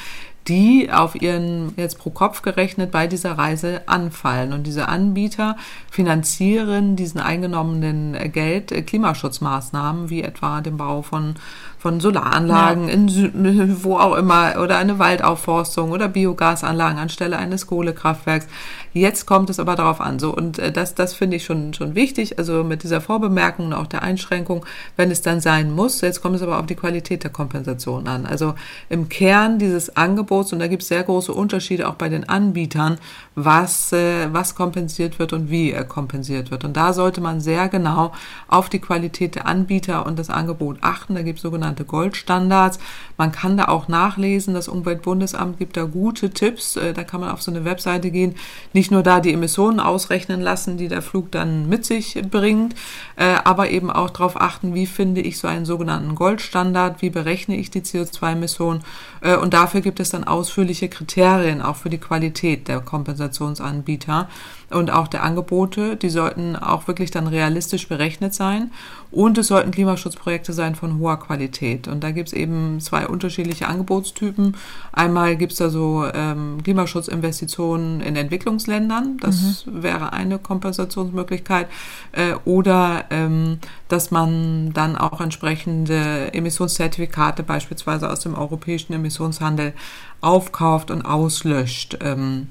die auf ihren jetzt pro Kopf gerechnet bei dieser Reise anfallen. Und diese Anbieter finanzieren diesen eingenommenen Geld äh, Klimaschutzmaßnahmen, wie etwa den Bau von von Solaranlagen, ja. in, wo auch immer, oder eine Waldaufforstung oder Biogasanlagen anstelle eines Kohlekraftwerks. Jetzt kommt es aber darauf an. So, und äh, das, das finde ich schon, schon wichtig. Also mit dieser Vorbemerkung und auch der Einschränkung, wenn es dann sein muss. Jetzt kommt es aber auf die Qualität der Kompensation an. Also im Kern dieses Angebots, und da gibt es sehr große Unterschiede auch bei den Anbietern, was, äh, was kompensiert wird und wie äh, kompensiert wird. Und da sollte man sehr genau auf die Qualität der Anbieter und das Angebot achten. Da gibt es sogenannte Goldstandards. Man kann da auch nachlesen. Das Umweltbundesamt gibt da gute Tipps. Äh, da kann man auf so eine Webseite gehen. Nicht nur da die Emissionen ausrechnen lassen, die der Flug dann mit sich bringt, äh, aber eben auch darauf achten, wie finde ich so einen sogenannten Goldstandard, wie berechne ich die CO2-Emissionen. Äh, und dafür gibt es dann ausführliche Kriterien auch für die Qualität der Kompensationsanbieter und auch der Angebote. Die sollten auch wirklich dann realistisch berechnet sein. Und es sollten Klimaschutzprojekte sein von hoher Qualität. Und da gibt es eben zwei unterschiedliche Angebotstypen. Einmal gibt es da so ähm, Klimaschutzinvestitionen in Entwicklungsländern. Das mhm. wäre eine Kompensationsmöglichkeit. Äh, oder ähm, dass man dann auch entsprechende Emissionszertifikate beispielsweise aus dem europäischen Emissionshandel aufkauft und auslöscht. Ähm,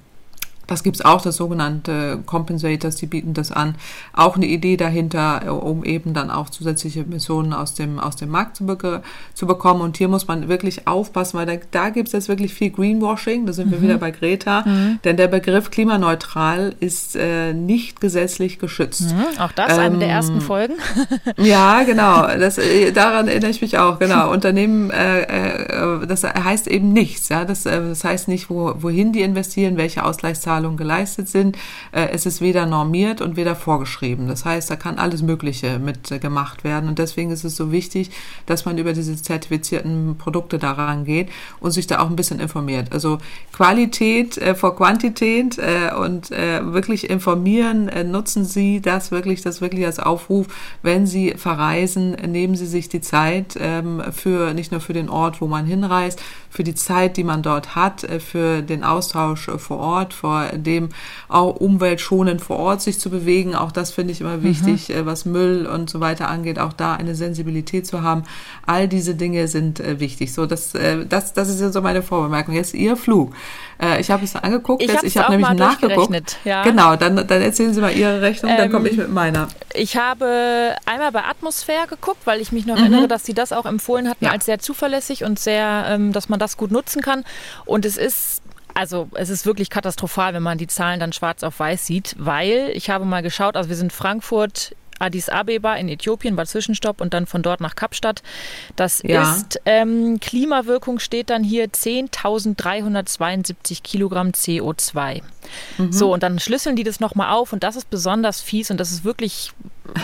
das gibt es auch, das sogenannte Compensators, die bieten das an. Auch eine Idee dahinter, äh, um eben dann auch zusätzliche Emissionen aus dem, aus dem Markt zu, be zu bekommen. Und hier muss man wirklich aufpassen, weil da, da gibt es jetzt wirklich viel Greenwashing. Da sind mhm. wir wieder bei Greta. Mhm. Denn der Begriff klimaneutral ist äh, nicht gesetzlich geschützt. Mhm. Auch das, ähm, eine der ähm, ersten Folgen. ja, genau. Das, äh, daran erinnere ich mich auch. Genau. Unternehmen, äh, äh, das heißt eben nichts. Ja? Das, das heißt nicht, wo, wohin die investieren, welche Ausgleichszahlungen Zahlungen geleistet sind. Äh, es ist weder normiert und weder vorgeschrieben. Das heißt, da kann alles Mögliche mit äh, gemacht werden. Und deswegen ist es so wichtig, dass man über diese zertifizierten Produkte daran geht und sich da auch ein bisschen informiert. Also Qualität äh, vor Quantität äh, und äh, wirklich informieren, äh, nutzen Sie das wirklich, das wirklich als Aufruf, wenn Sie verreisen, nehmen Sie sich die Zeit ähm, für nicht nur für den Ort, wo man hinreist, für die Zeit, die man dort hat, für den Austausch vor Ort, vor dem auch umweltschonend vor Ort sich zu bewegen. Auch das finde ich immer mhm. wichtig, mhm. was Müll und so weiter angeht, auch da eine Sensibilität zu haben. All diese Dinge sind äh, wichtig. So, das, äh, das, das ist ja so meine Vorbemerkung. Jetzt Ihr Flug. Äh, ich habe es angeguckt, ich, habe nämlich nachgeguckt. Ja. Genau, dann, dann erzählen Sie mal Ihre Rechnung, ähm, dann komme ich mit meiner. Ich habe einmal bei Atmosphäre geguckt, weil ich mich noch mhm. erinnere, dass Sie das auch empfohlen hatten ja. als sehr zuverlässig und sehr, ähm, dass man das gut nutzen kann. Und es ist also es ist wirklich katastrophal, wenn man die Zahlen dann schwarz auf weiß sieht, weil ich habe mal geschaut, also wir sind Frankfurt, Addis Abeba in Äthiopien war Zwischenstopp und dann von dort nach Kapstadt. Das ja. ist ähm, Klimawirkung steht dann hier 10.372 Kilogramm CO2. Mhm. So und dann schlüsseln die das nochmal auf und das ist besonders fies und das ist wirklich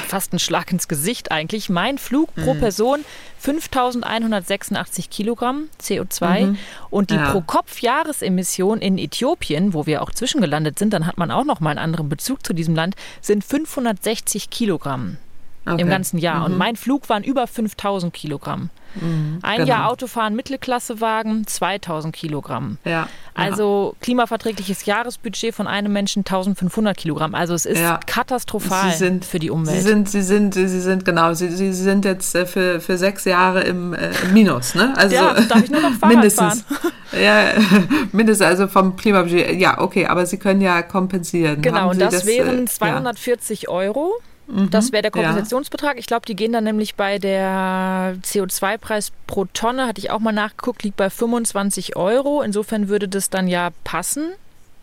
fast ein Schlag ins Gesicht eigentlich. Mein Flug pro mhm. Person 5186 Kilogramm CO2 mhm. und die ja. Pro-Kopf-Jahresemission in Äthiopien, wo wir auch zwischengelandet sind, dann hat man auch noch mal einen anderen Bezug zu diesem Land, sind 560 Kilogramm okay. im ganzen Jahr. Mhm. Und mein Flug waren über 5000 Kilogramm. Mhm, Ein genau. Jahr Autofahren Mittelklassewagen 2000 Kilogramm. Ja, also ja. klimaverträgliches Jahresbudget von einem Menschen 1500 Kilogramm. Also es ist ja. katastrophal sind, für die Umwelt. Sie sind, Sie sind, Sie sind genau, Sie, Sie sind jetzt äh, für, für sechs Jahre im, äh, im Minus, ne? Also ja, darf ich nur noch Fahrrad mindestens. Fahren. Ja, mindestens also vom Klimabudget. Ja, okay, aber Sie können ja kompensieren. Genau, und das, das, wären 240 äh, Euro. Mhm. Das wäre der Kompensationsbetrag. Ja. Ich glaube, die gehen dann nämlich bei der CO2-Preis pro Tonne, hatte ich auch mal nachgeguckt, liegt bei 25 Euro. Insofern würde das dann ja passen.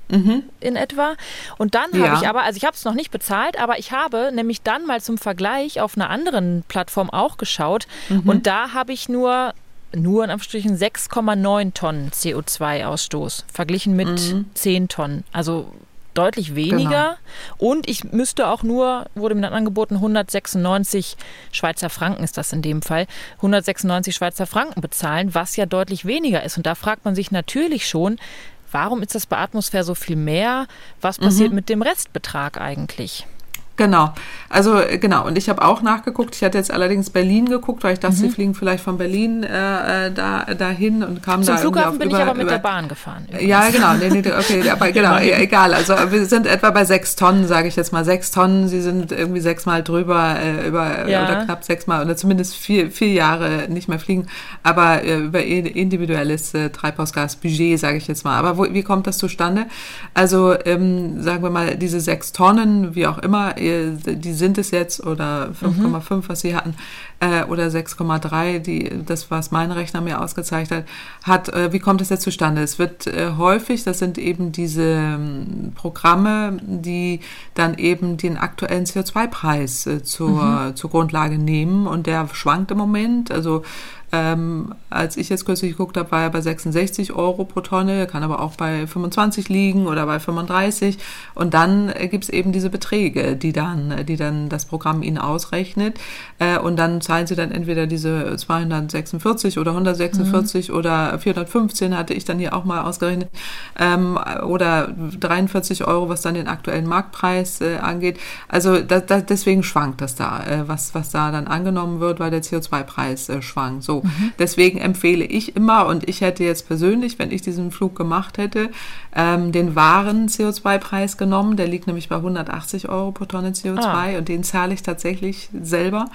Mhm. in etwa. Und dann ja. habe ich aber, also ich habe es noch nicht bezahlt, aber ich habe nämlich dann mal zum Vergleich auf einer anderen Plattform auch geschaut mhm. und da habe ich nur nur in Anführungsstrichen 6,9 Tonnen CO2-Ausstoß verglichen mit mhm. 10 Tonnen. Also deutlich weniger. Genau. Und ich müsste auch nur, wurde mir dann angeboten, 196 Schweizer Franken ist das in dem Fall, 196 Schweizer Franken bezahlen, was ja deutlich weniger ist. Und da fragt man sich natürlich schon, warum ist das bei Atmosphäre so viel mehr? Was passiert mhm. mit dem Restbetrag eigentlich? Genau. Also äh, genau. Und ich habe auch nachgeguckt. Ich hatte jetzt allerdings Berlin geguckt, weil ich dachte, mhm. sie fliegen vielleicht von Berlin äh, äh da dahin und kamen Zum da Flughafen auf, bin über, ich aber mit über, der Bahn gefahren. Übrigens. Ja, genau. Nee, nee, okay, aber genau, egal. Also wir sind etwa bei sechs Tonnen, sage ich jetzt mal. Sechs Tonnen. Sie sind irgendwie sechsmal drüber äh, über ja. oder knapp sechsmal oder zumindest vier, vier Jahre nicht mehr fliegen. Aber äh, über individuelles äh, Treibhausgasbudget, sage ich jetzt mal. Aber wo, wie kommt das zustande? Also ähm, sagen wir mal diese sechs Tonnen, wie auch immer die sind es jetzt oder 5,5, mhm. was sie hatten, äh, oder 6,3, die das, was mein Rechner mir ausgezeichnet hat. Äh, wie kommt es jetzt zustande? Es wird äh, häufig, das sind eben diese ähm, Programme, die dann eben den aktuellen CO2-Preis äh, zur, mhm. zur Grundlage nehmen und der schwankt im Moment. Also ähm, als ich jetzt kürzlich geguckt habe, war er bei 66 Euro pro Tonne, kann aber auch bei 25 liegen oder bei 35. Und dann äh, gibt es eben diese Beträge, die dann, die dann das Programm Ihnen ausrechnet. Äh, und dann zahlen Sie dann entweder diese 246 oder 146 mhm. oder 415 hatte ich dann hier auch mal ausgerechnet. Ähm, oder 43 Euro, was dann den aktuellen Marktpreis äh, angeht. Also da, da, deswegen schwankt das da, äh, was, was da dann angenommen wird, weil der CO2-Preis äh, schwankt. So, Mhm. Deswegen empfehle ich immer, und ich hätte jetzt persönlich, wenn ich diesen Flug gemacht hätte, ähm, den wahren CO2-Preis genommen. Der liegt nämlich bei 180 Euro pro Tonne CO2 ah. und den zahle ich tatsächlich selber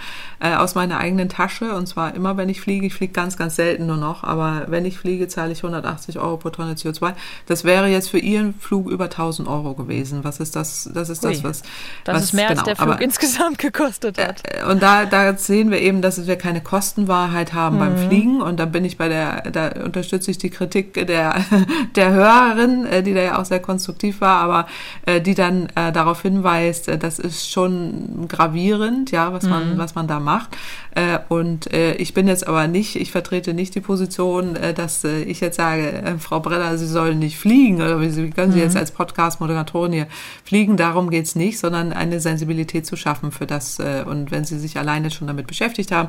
äh, aus meiner eigenen Tasche. Und zwar immer, wenn ich fliege. Ich fliege ganz, ganz selten nur noch, aber wenn ich fliege, zahle ich 180 Euro pro Tonne CO2. Das wäre jetzt für Ihren Flug über 1000 Euro gewesen. Was ist das? Das ist das, was. Das was, ist mehr genau, als der Flug aber, insgesamt gekostet hat. Äh, und da, da sehen wir eben, dass wir keine Kostenwahrheit haben mhm. Beim Fliegen. Und da bin ich bei der, da unterstütze ich die Kritik der, der Hörerin, äh, die da ja auch sehr konstruktiv war, aber äh, die dann äh, darauf hinweist, äh, das ist schon gravierend, ja, was man, mhm. was man da macht. Äh, und äh, ich bin jetzt aber nicht, ich vertrete nicht die Position, dass ich jetzt sage, Frau Breller, Sie sollen nicht fliegen oder wie können Sie mhm. jetzt als Podcast-Moderatorin hier fliegen? Darum geht's nicht, sondern eine Sensibilität zu schaffen für das. Und wenn Sie sich alleine schon damit beschäftigt haben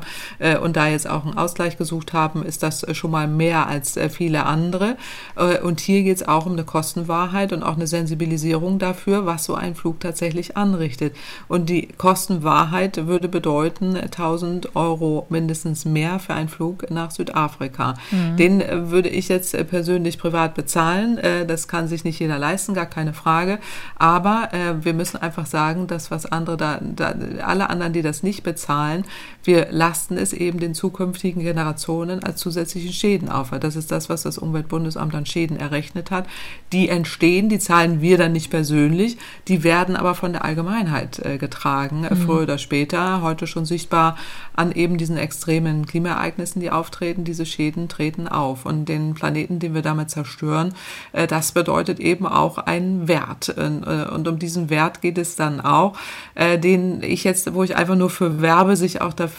und da jetzt auch einen Ausgleich gesucht haben, ist das äh, schon mal mehr als äh, viele andere. Äh, und hier geht es auch um eine Kostenwahrheit und auch eine Sensibilisierung dafür, was so ein Flug tatsächlich anrichtet. Und die Kostenwahrheit würde bedeuten 1000 Euro mindestens mehr für einen Flug nach Südafrika. Mhm. Den würde ich jetzt persönlich privat bezahlen. Das kann sich nicht jeder leisten, gar keine Frage. Aber wir müssen einfach sagen, dass was andere da, da alle anderen, die das nicht bezahlen, wir lasten es eben den zukünftigen Generationen als zusätzlichen Schäden auf. Das ist das, was das Umweltbundesamt an Schäden errechnet hat. Die entstehen, die zahlen wir dann nicht persönlich, die werden aber von der Allgemeinheit äh, getragen, äh, mhm. früher oder später, heute schon sichtbar an eben diesen extremen Klimaereignissen, die auftreten. Diese Schäden treten auf. Und den Planeten, den wir damit zerstören, äh, das bedeutet eben auch einen Wert. Und um diesen Wert geht es dann auch, den ich jetzt, wo ich einfach nur für werbe, sich auch dafür,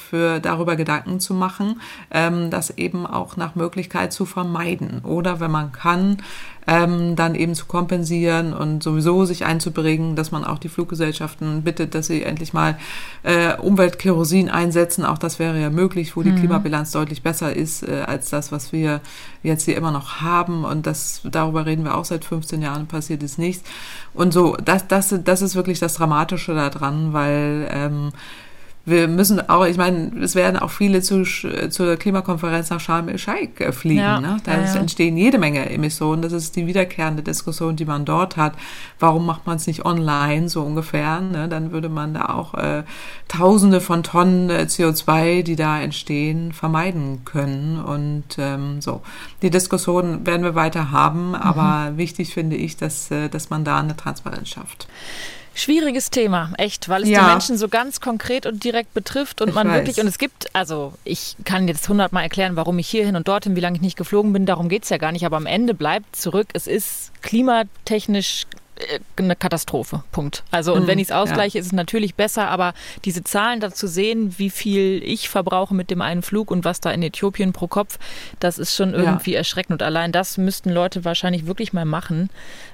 darüber Gedanken zu machen, ähm, das eben auch nach Möglichkeit zu vermeiden. Oder wenn man kann, ähm, dann eben zu kompensieren und sowieso sich einzubringen, dass man auch die Fluggesellschaften bittet, dass sie endlich mal äh, Umweltkerosin einsetzen. Auch das wäre ja möglich, wo die mhm. Klimabilanz deutlich besser ist äh, als das, was wir jetzt hier immer noch haben. Und das, darüber reden wir auch seit 15 Jahren, passiert ist nichts. Und so, das, das, das ist wirklich das Dramatische daran, weil ähm, wir müssen auch, ich meine, es werden auch viele zu, zur Klimakonferenz nach Sharm el-Sheikh äh, fliegen. Ja, ne? Da ja, ja. entstehen jede Menge Emissionen. Das ist die wiederkehrende Diskussion, die man dort hat. Warum macht man es nicht online, so ungefähr? Ne? Dann würde man da auch äh, Tausende von Tonnen äh, CO2, die da entstehen, vermeiden können. Und ähm, so, die Diskussion werden wir weiter haben. Aber mhm. wichtig finde ich, dass, äh, dass man da eine Transparenz schafft. Schwieriges Thema, echt, weil es ja. die Menschen so ganz konkret und direkt betrifft und ich man weiß. wirklich, und es gibt, also ich kann jetzt hundertmal erklären, warum ich hierhin und dorthin, wie lange ich nicht geflogen bin, darum geht es ja gar nicht, aber am Ende bleibt zurück, es ist klimatechnisch äh, eine Katastrophe. Punkt. Also, und mhm, wenn ich es ausgleiche, ja. ist es natürlich besser, aber diese Zahlen dazu sehen, wie viel ich verbrauche mit dem einen Flug und was da in Äthiopien pro Kopf, das ist schon irgendwie ja. erschreckend. Und allein das müssten Leute wahrscheinlich wirklich mal machen.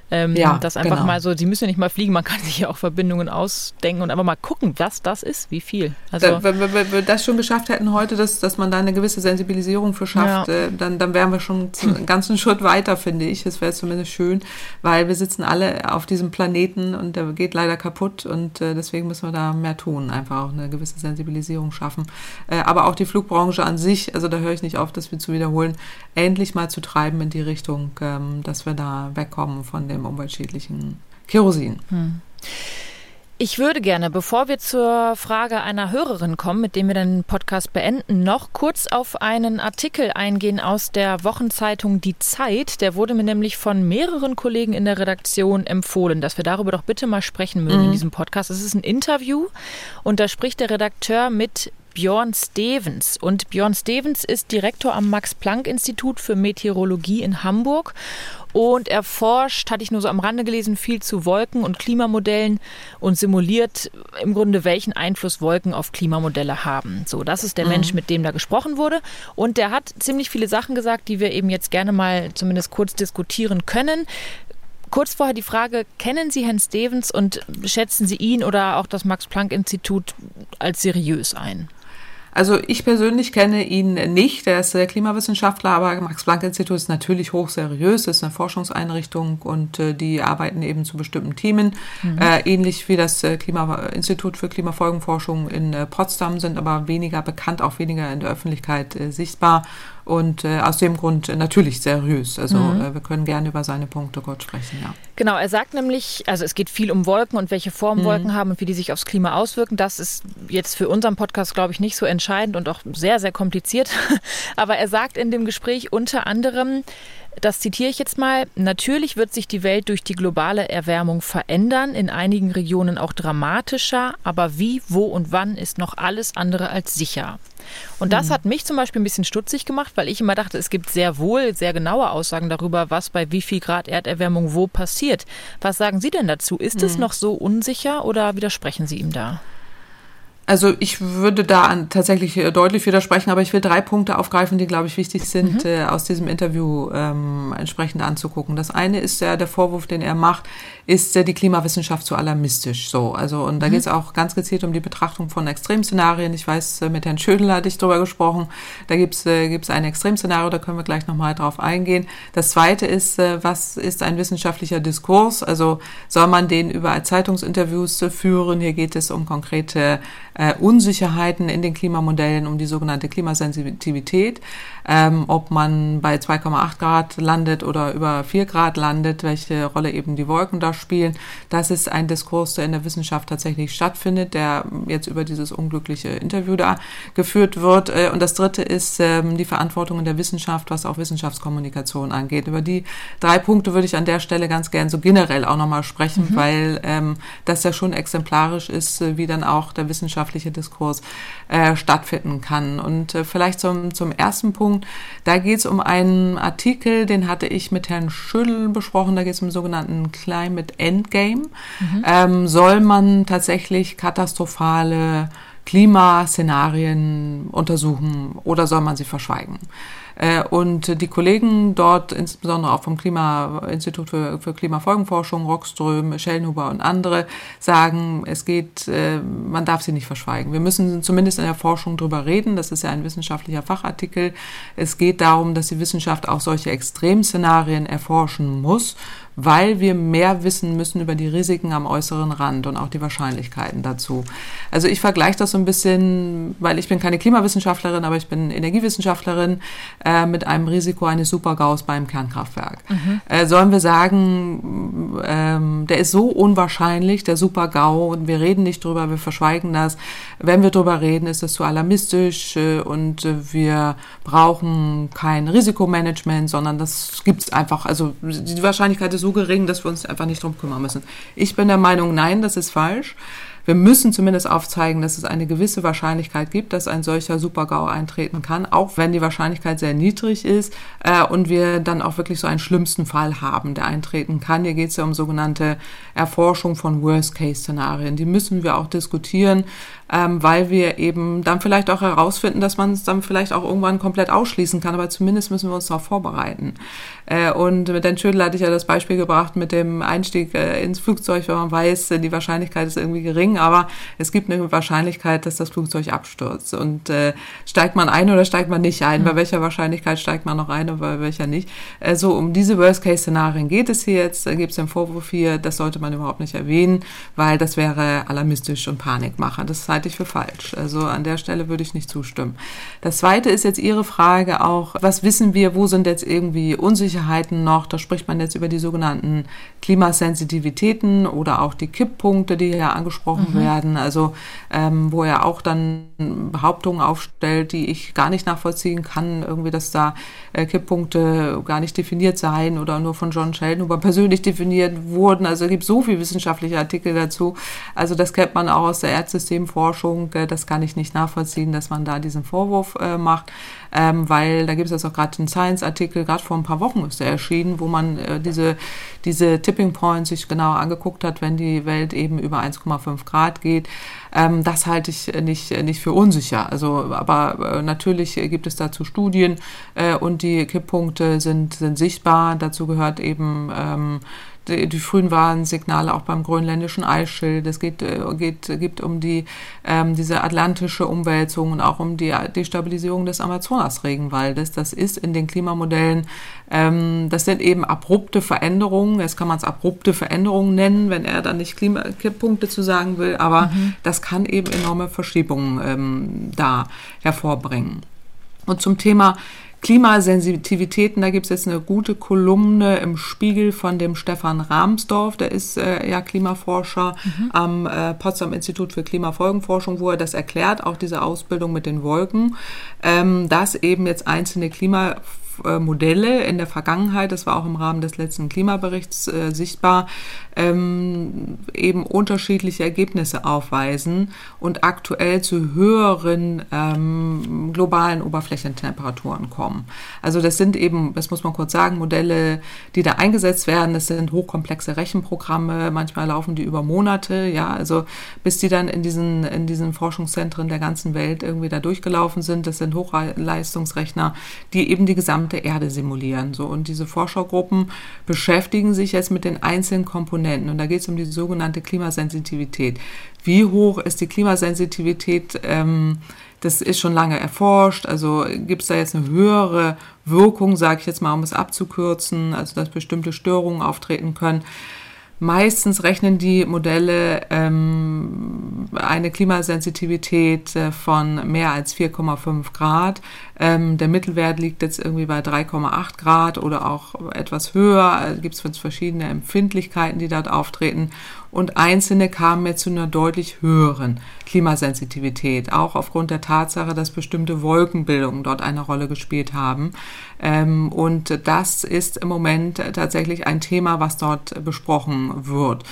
Ähm, ja, das einfach genau. mal so, sie müssen ja nicht mal fliegen, man kann sich ja auch Verbindungen ausdenken und einfach mal gucken, was das ist, wie viel. Also, da, wenn, wenn, wir das schon geschafft hätten heute, dass, dass man da eine gewisse Sensibilisierung für schafft, ja. äh, dann, dann wären wir schon einen ganzen Schritt weiter, finde ich. Das wäre zumindest schön, weil wir sitzen alle auf diesem Planeten und der geht leider kaputt und äh, deswegen müssen wir da mehr tun, einfach auch eine gewisse Sensibilisierung schaffen. Äh, aber auch die Flugbranche an sich, also da höre ich nicht auf, das wir zu wiederholen, endlich mal zu treiben in die Richtung, ähm, dass wir da wegkommen von dem umweltschädlichen Kerosin. Hm. Ich würde gerne, bevor wir zur Frage einer Hörerin kommen, mit dem wir den Podcast beenden, noch kurz auf einen Artikel eingehen aus der Wochenzeitung Die Zeit. Der wurde mir nämlich von mehreren Kollegen in der Redaktion empfohlen, dass wir darüber doch bitte mal sprechen mögen mhm. in diesem Podcast. Es ist ein Interview und da spricht der Redakteur mit Björn Stevens. Und Björn Stevens ist Direktor am Max-Planck-Institut für Meteorologie in Hamburg. Und er forscht, hatte ich nur so am Rande gelesen, viel zu Wolken und Klimamodellen und simuliert im Grunde, welchen Einfluss Wolken auf Klimamodelle haben. So, das ist der mhm. Mensch, mit dem da gesprochen wurde. Und der hat ziemlich viele Sachen gesagt, die wir eben jetzt gerne mal zumindest kurz diskutieren können. Kurz vorher die Frage, kennen Sie Herrn Stevens und schätzen Sie ihn oder auch das Max-Planck-Institut als seriös ein? Also ich persönlich kenne ihn nicht. Er ist Klimawissenschaftler, aber Max-Planck-Institut ist natürlich hochseriös, ist eine Forschungseinrichtung und äh, die arbeiten eben zu bestimmten Themen. Mhm. Äh, ähnlich wie das äh, Klima Institut für Klimafolgenforschung in äh, Potsdam, sind aber weniger bekannt, auch weniger in der Öffentlichkeit äh, sichtbar und äh, aus dem Grund natürlich seriös. Also mhm. äh, wir können gerne über seine Punkte kurz sprechen, ja. Genau, er sagt nämlich, also es geht viel um Wolken und welche Form mhm. Wolken haben und wie die sich aufs Klima auswirken. Das ist jetzt für unseren Podcast, glaube ich, nicht so entscheidend und auch sehr, sehr kompliziert. Aber er sagt in dem Gespräch unter anderem, das zitiere ich jetzt mal, natürlich wird sich die Welt durch die globale Erwärmung verändern, in einigen Regionen auch dramatischer, aber wie, wo und wann ist noch alles andere als sicher. Und das mhm. hat mich zum Beispiel ein bisschen stutzig gemacht, weil ich immer dachte, es gibt sehr wohl sehr genaue Aussagen darüber, was bei wie viel Grad Erderwärmung wo passiert. Was sagen Sie denn dazu? Ist es mhm. noch so unsicher oder widersprechen Sie ihm da? Also ich würde da tatsächlich äh, deutlich widersprechen, aber ich will drei Punkte aufgreifen, die, glaube ich, wichtig sind, mhm. äh, aus diesem Interview ähm, entsprechend anzugucken. Das eine ist ja der Vorwurf, den er macht, ist ja die Klimawissenschaft zu alarmistisch. So, also und da mhm. geht es auch ganz gezielt um die Betrachtung von Extremszenarien. Ich weiß, äh, mit Herrn Schödel hatte ich drüber gesprochen. Da gibt's äh, gibt's ein Extremszenario, da können wir gleich nochmal drauf eingehen. Das zweite ist, äh, was ist ein wissenschaftlicher Diskurs? Also soll man den über Zeitungsinterviews äh, führen? Hier geht es um konkrete äh, Unsicherheiten in den Klimamodellen, um die sogenannte Klimasensitivität, ähm, ob man bei 2,8 Grad landet oder über 4 Grad landet, welche Rolle eben die Wolken da spielen. Das ist ein Diskurs, der in der Wissenschaft tatsächlich stattfindet, der jetzt über dieses unglückliche Interview da geführt wird. Äh, und das dritte ist ähm, die Verantwortung in der Wissenschaft, was auch Wissenschaftskommunikation angeht. Über die drei Punkte würde ich an der Stelle ganz gern so generell auch nochmal sprechen, mhm. weil ähm, das ja schon exemplarisch ist, äh, wie dann auch der Wissenschaft wissenschaftliche Diskurs äh, stattfinden kann. Und äh, vielleicht zum, zum ersten Punkt, da geht es um einen Artikel, den hatte ich mit Herrn Schüttel besprochen, da geht es um den sogenannten Climate Endgame. Mhm. Ähm, soll man tatsächlich katastrophale Klimaszenarien untersuchen oder soll man sie verschweigen? Äh, und die Kollegen dort, insbesondere auch vom Klimainstitut für, für Klimafolgenforschung, Rockström, Schellnhuber und andere, sagen, es geht, äh, man darf sie nicht verschweigen. Wir müssen zumindest in der Forschung drüber reden. Das ist ja ein wissenschaftlicher Fachartikel. Es geht darum, dass die Wissenschaft auch solche Extremszenarien erforschen muss weil wir mehr wissen müssen über die Risiken am äußeren Rand und auch die Wahrscheinlichkeiten dazu. Also ich vergleiche das so ein bisschen, weil ich bin keine Klimawissenschaftlerin, aber ich bin Energiewissenschaftlerin äh, mit einem Risiko eines Supergaus beim Kernkraftwerk. Mhm. Äh, sollen wir sagen, ähm, der ist so unwahrscheinlich, der Supergau, und wir reden nicht drüber, wir verschweigen das. Wenn wir drüber reden, ist das zu alarmistisch äh, und äh, wir brauchen kein Risikomanagement, sondern das gibt es einfach. Also die Wahrscheinlichkeit ist so gering, dass wir uns einfach nicht drum kümmern müssen. Ich bin der Meinung, nein, das ist falsch. Wir müssen zumindest aufzeigen, dass es eine gewisse Wahrscheinlichkeit gibt, dass ein solcher Supergau eintreten kann, auch wenn die Wahrscheinlichkeit sehr niedrig ist äh, und wir dann auch wirklich so einen schlimmsten Fall haben, der eintreten kann. Hier geht es ja um sogenannte Erforschung von Worst-Case-Szenarien. Die müssen wir auch diskutieren. Ähm, weil wir eben dann vielleicht auch herausfinden, dass man es dann vielleicht auch irgendwann komplett ausschließen kann, aber zumindest müssen wir uns darauf vorbereiten. Äh, und mit Dan Schödel hatte ich ja das Beispiel gebracht mit dem Einstieg äh, ins Flugzeug, wenn man weiß, äh, die Wahrscheinlichkeit ist irgendwie gering, aber es gibt eine Wahrscheinlichkeit, dass das Flugzeug abstürzt. Und äh, steigt man ein oder steigt man nicht ein? Mhm. Bei welcher Wahrscheinlichkeit steigt man noch ein und bei welcher nicht? Äh, so, um diese Worst-Case-Szenarien geht es hier jetzt. Da gibt es den Vorwurf hier, das sollte man überhaupt nicht erwähnen, weil das wäre alarmistisch und Panikmacher. Das halte ich für falsch. Also an der Stelle würde ich nicht zustimmen. Das zweite ist jetzt Ihre Frage auch, was wissen wir, wo sind jetzt irgendwie Unsicherheiten noch? Da spricht man jetzt über die sogenannten Klimasensitivitäten oder auch die Kipppunkte, die hier angesprochen mhm. werden. Also ähm, wo er auch dann Behauptungen aufstellt, die ich gar nicht nachvollziehen kann, irgendwie, dass da äh, Kipppunkte gar nicht definiert seien oder nur von John Sheldon persönlich definiert wurden. Also es gibt so viele wissenschaftliche Artikel dazu. Also das kennt man auch aus der Erdsystemforschung. Äh, das kann ich nicht nachvollziehen, dass man da diesen Vorwurf äh, macht ähm, weil da gibt es jetzt auch gerade einen Science-Artikel, gerade vor ein paar Wochen ist der erschienen, wo man äh, diese, diese Tipping Points sich genau angeguckt hat, wenn die Welt eben über 1,5 Grad geht. Ähm, das halte ich nicht, nicht für unsicher. Also, aber natürlich gibt es dazu Studien und die Kipppunkte sind, sind sichtbar. Dazu gehört eben ähm, die, die frühen Warnsignale auch beim grönländischen Eisschild. Es geht, äh, geht, geht um die, ähm, diese atlantische Umwälzung und auch um die Destabilisierung des Amazonas-Regenwaldes. Das ist in den Klimamodellen, ähm, das sind eben abrupte Veränderungen. Jetzt kann man es abrupte Veränderungen nennen, wenn er dann nicht Klimakipppunkte zu sagen will, aber mhm. das kann eben enorme Verschiebungen ähm, da hervorbringen. Und zum Thema Klimasensitivitäten, da gibt es jetzt eine gute Kolumne im Spiegel von dem Stefan Rahmsdorf, der ist äh, ja Klimaforscher mhm. am äh, Potsdam Institut für Klimafolgenforschung, wo er das erklärt, auch diese Ausbildung mit den Wolken, ähm, dass eben jetzt einzelne Modelle in der Vergangenheit, das war auch im Rahmen des letzten Klimaberichts äh, sichtbar, ähm, eben unterschiedliche Ergebnisse aufweisen und aktuell zu höheren ähm, globalen Oberflächentemperaturen kommen. Also das sind eben, das muss man kurz sagen, Modelle, die da eingesetzt werden. Das sind hochkomplexe Rechenprogramme. Manchmal laufen die über Monate, ja, also bis die dann in diesen, in diesen Forschungszentren der ganzen Welt irgendwie da durchgelaufen sind. Das sind Hochleistungsrechner, die eben die gesamte Erde simulieren. So und diese Forschergruppen beschäftigen sich jetzt mit den einzelnen Komponenten Komponenten. Und da geht es um die sogenannte Klimasensitivität. Wie hoch ist die Klimasensitivität? Ähm, das ist schon lange erforscht. Also gibt es da jetzt eine höhere Wirkung, sage ich jetzt mal, um es abzukürzen, also dass bestimmte Störungen auftreten können. Meistens rechnen die Modelle ähm, eine Klimasensitivität äh, von mehr als 4,5 Grad. Ähm, der Mittelwert liegt jetzt irgendwie bei 3,8 Grad oder auch etwas höher. Es gibt verschiedene Empfindlichkeiten, die dort auftreten und einzelne kamen jetzt zu einer deutlich höheren Klimasensitivität, auch aufgrund der Tatsache, dass bestimmte Wolkenbildungen dort eine Rolle gespielt haben. Ähm, und das ist im Moment tatsächlich ein Thema, was dort besprochen wird.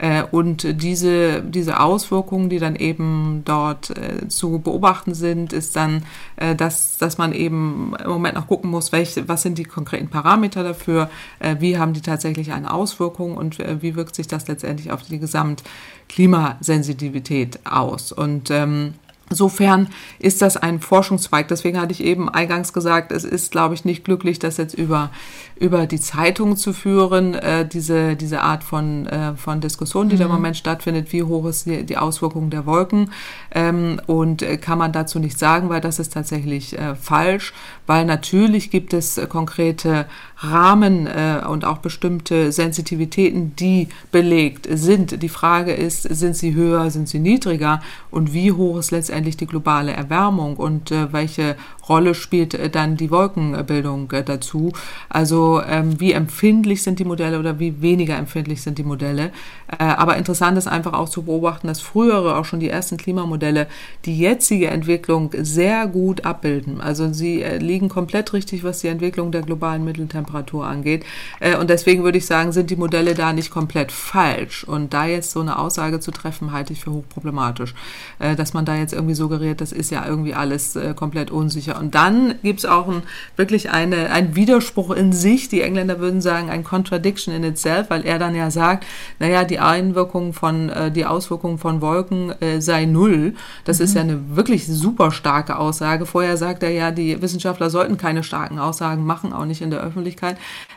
Äh, und diese, diese Auswirkungen, die dann eben dort äh, zu beobachten sind, ist dann, äh, dass, dass man eben im Moment noch gucken muss, welche, was sind die konkreten Parameter dafür, wie haben die tatsächlich eine Auswirkung und wie wirkt sich das letztendlich auf die Gesamtklimasensitivität aus. Und ähm, Insofern ist das ein Forschungszweig. Deswegen hatte ich eben eingangs gesagt, es ist, glaube ich, nicht glücklich, das jetzt über, über die Zeitung zu führen, äh, diese, diese Art von, äh, von Diskussion, die mhm. da im mhm. Moment stattfindet. Wie hoch ist die, die Auswirkung der Wolken? Ähm, und äh, kann man dazu nicht sagen, weil das ist tatsächlich äh, falsch, weil natürlich gibt es konkrete Rahmen äh, und auch bestimmte Sensitivitäten, die belegt sind. Die Frage ist, sind sie höher, sind sie niedriger und wie hoch ist letztendlich die globale Erwärmung und äh, welche Rolle spielt äh, dann die Wolkenbildung äh, dazu? Also ähm, wie empfindlich sind die Modelle oder wie weniger empfindlich sind die Modelle? Äh, aber interessant ist einfach auch zu beobachten, dass frühere, auch schon die ersten Klimamodelle, die jetzige Entwicklung sehr gut abbilden. Also sie äh, liegen komplett richtig, was die Entwicklung der globalen Mitteltemperatur Körpertemperatur angeht. Äh, und deswegen würde ich sagen, sind die Modelle da nicht komplett falsch. Und da jetzt so eine Aussage zu treffen, halte ich für hochproblematisch. Äh, dass man da jetzt irgendwie suggeriert, das ist ja irgendwie alles äh, komplett unsicher. Und dann gibt es auch ein, wirklich eine, ein Widerspruch in sich. Die Engländer würden sagen, ein Contradiction in itself, weil er dann ja sagt, naja, die Einwirkung von, äh, die Auswirkungen von Wolken äh, sei null. Das mhm. ist ja eine wirklich super starke Aussage. Vorher sagt er ja, die Wissenschaftler sollten keine starken Aussagen machen, auch nicht in der Öffentlichkeit.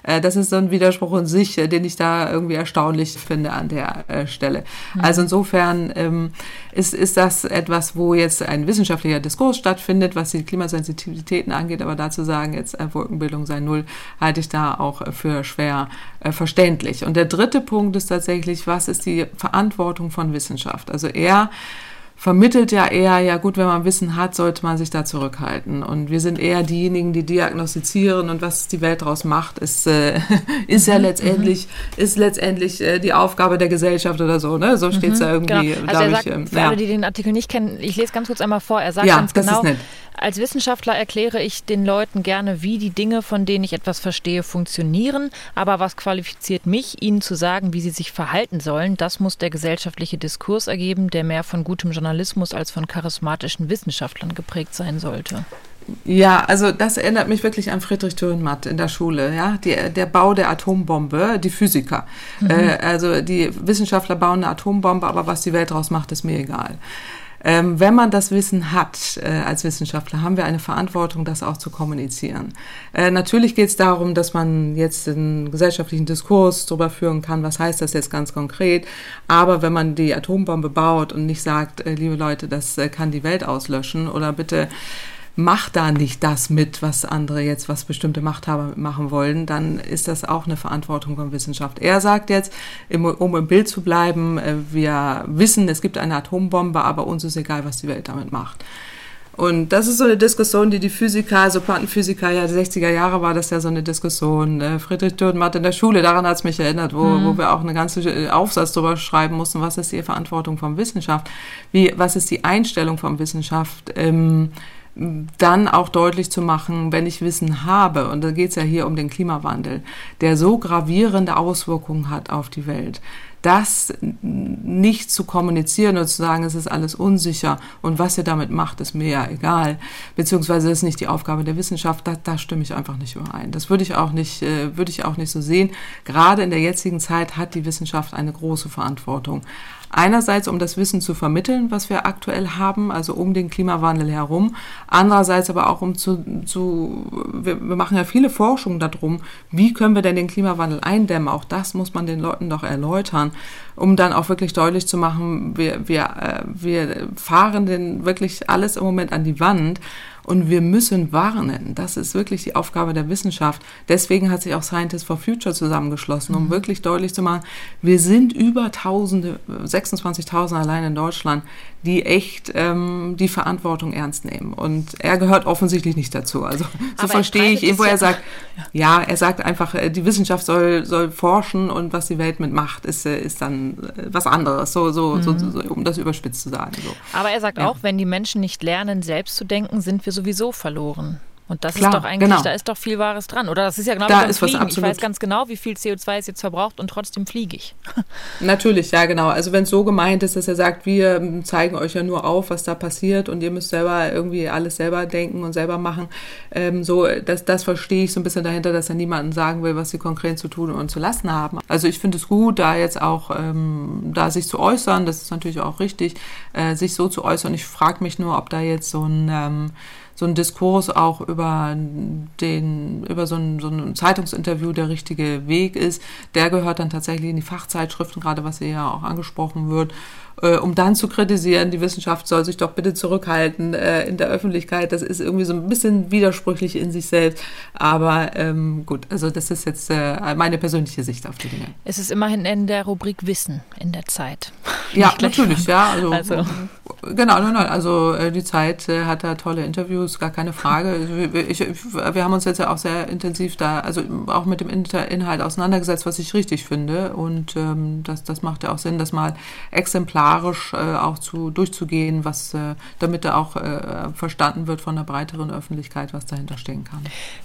Äh, das ist so ein Widerspruch in sich, äh, den ich da irgendwie erstaunlich finde an der äh, Stelle. Mhm. Also insofern ähm, ist, ist das etwas, wo jetzt ein wissenschaftlicher Diskurs stattfindet, was die Klimasensitivitäten angeht, aber dazu sagen, jetzt Wolkenbildung sei null, halte ich da auch für schwer äh, verständlich. Und der dritte Punkt ist tatsächlich, was ist die Verantwortung von Wissenschaft? Also er vermittelt ja eher, ja gut, wenn man Wissen hat, sollte man sich da zurückhalten. Und wir sind eher diejenigen, die diagnostizieren und was die Welt daraus macht, ist, äh, ist ja mhm, letztendlich, mhm. ist letztendlich äh, die Aufgabe der Gesellschaft oder so, ne? So steht es mhm, da irgendwie. Genau. Also er sagt, ich, ähm, für alle, die den Artikel nicht kennen, ich lese ganz kurz einmal vor, er sagt ja, ganz genau, als Wissenschaftler erkläre ich den Leuten gerne, wie die Dinge, von denen ich etwas verstehe, funktionieren. Aber was qualifiziert mich, ihnen zu sagen, wie sie sich verhalten sollen, das muss der gesellschaftliche Diskurs ergeben, der mehr von gutem Journalismus als von charismatischen Wissenschaftlern geprägt sein sollte. Ja, also das erinnert mich wirklich an Friedrich Dürrenmatt in der Schule, ja, die, der Bau der Atombombe, die Physiker. Mhm. Äh, also die Wissenschaftler bauen eine Atombombe, aber was die Welt daraus macht, ist mir egal. Ähm, wenn man das Wissen hat äh, als Wissenschaftler, haben wir eine Verantwortung, das auch zu kommunizieren. Äh, natürlich geht es darum, dass man jetzt einen gesellschaftlichen Diskurs darüber führen kann, was heißt das jetzt ganz konkret. Aber wenn man die Atombombe baut und nicht sagt, äh, liebe Leute, das äh, kann die Welt auslöschen oder bitte mach da nicht das mit, was andere jetzt, was bestimmte Machthaber machen wollen, dann ist das auch eine Verantwortung von Wissenschaft. Er sagt jetzt, um im Bild zu bleiben, äh, wir wissen, es gibt eine Atombombe, aber uns ist egal, was die Welt damit macht. Und das ist so eine Diskussion, die die Physiker, also Quantenphysiker, ja, die 60er Jahre war das ja so eine Diskussion. Ne? Friedrich Dürrenmatt in der Schule, daran hat es mich erinnert, wo, mhm. wo wir auch eine ganze äh, Aufsatz drüber schreiben mussten, was ist die Verantwortung von Wissenschaft, wie, was ist die Einstellung von Wissenschaft, ähm, dann auch deutlich zu machen, wenn ich Wissen habe, und da geht es ja hier um den Klimawandel, der so gravierende Auswirkungen hat auf die Welt, das nicht zu kommunizieren und zu sagen, es ist alles unsicher und was ihr damit macht, ist mir ja egal, beziehungsweise das ist nicht die Aufgabe der Wissenschaft, da, da stimme ich einfach nicht überein. Das würde ich auch nicht, äh, würde ich auch nicht so sehen. Gerade in der jetzigen Zeit hat die Wissenschaft eine große Verantwortung. Einerseits, um das Wissen zu vermitteln, was wir aktuell haben, also um den Klimawandel herum. Andererseits aber auch, um zu, zu wir, wir machen ja viele Forschungen darum, wie können wir denn den Klimawandel eindämmen? Auch das muss man den Leuten doch erläutern, um dann auch wirklich deutlich zu machen, wir, wir, äh, wir fahren den wirklich alles im Moment an die Wand. Und wir müssen warnen. Das ist wirklich die Aufgabe der Wissenschaft. Deswegen hat sich auch Scientists for Future zusammengeschlossen, um mhm. wirklich deutlich zu machen, wir sind über Tausende, 26.000 allein in Deutschland, die echt ähm, die Verantwortung ernst nehmen. Und er gehört offensichtlich nicht dazu. Also so verstehe ich ihn, wo er sagt, ja, er sagt einfach, äh, die Wissenschaft soll, soll forschen und was die Welt mitmacht, ist, äh, ist dann äh, was anderes, so, so, mhm. so, so, um das überspitzt zu sagen. So. Aber er sagt ja. auch, wenn die Menschen nicht lernen, selbst zu denken, sind wir sowieso verloren. Und das Klar, ist doch eigentlich, genau. da ist doch viel Wahres dran. Oder das ist ja genau da ist Fliegen. ich weiß ganz genau, wie viel CO2 es jetzt verbraucht und trotzdem fliege ich. Natürlich, ja genau. Also wenn es so gemeint ist, dass er sagt, wir ähm, zeigen euch ja nur auf, was da passiert und ihr müsst selber irgendwie alles selber denken und selber machen. Ähm, so, das, das verstehe ich so ein bisschen dahinter, dass er niemandem sagen will, was sie konkret zu tun und zu lassen haben. Also ich finde es gut, da jetzt auch ähm, da sich zu äußern, das ist natürlich auch richtig, äh, sich so zu äußern. Ich frage mich nur, ob da jetzt so ein ähm, so ein Diskurs auch über den, über so ein, so ein Zeitungsinterview der richtige Weg ist. Der gehört dann tatsächlich in die Fachzeitschriften, gerade was hier ja auch angesprochen wird, äh, um dann zu kritisieren, die Wissenschaft soll sich doch bitte zurückhalten äh, in der Öffentlichkeit. Das ist irgendwie so ein bisschen widersprüchlich in sich selbst. Aber ähm, gut, also das ist jetzt äh, meine persönliche Sicht auf die Dinge. Es ist immerhin in der Rubrik Wissen in der Zeit. Ja, natürlich, ja. Also, also Genau, nein, nein. Also äh, die Zeit äh, hat da tolle Interviews, gar keine Frage. Ich, ich, wir haben uns jetzt ja auch sehr intensiv da, also auch mit dem Inhalt auseinandergesetzt, was ich richtig finde. Und ähm, das, das macht ja auch Sinn, das mal exemplarisch äh, auch zu durchzugehen, was äh, damit da auch äh, verstanden wird von der breiteren Öffentlichkeit, was dahinter stehen kann.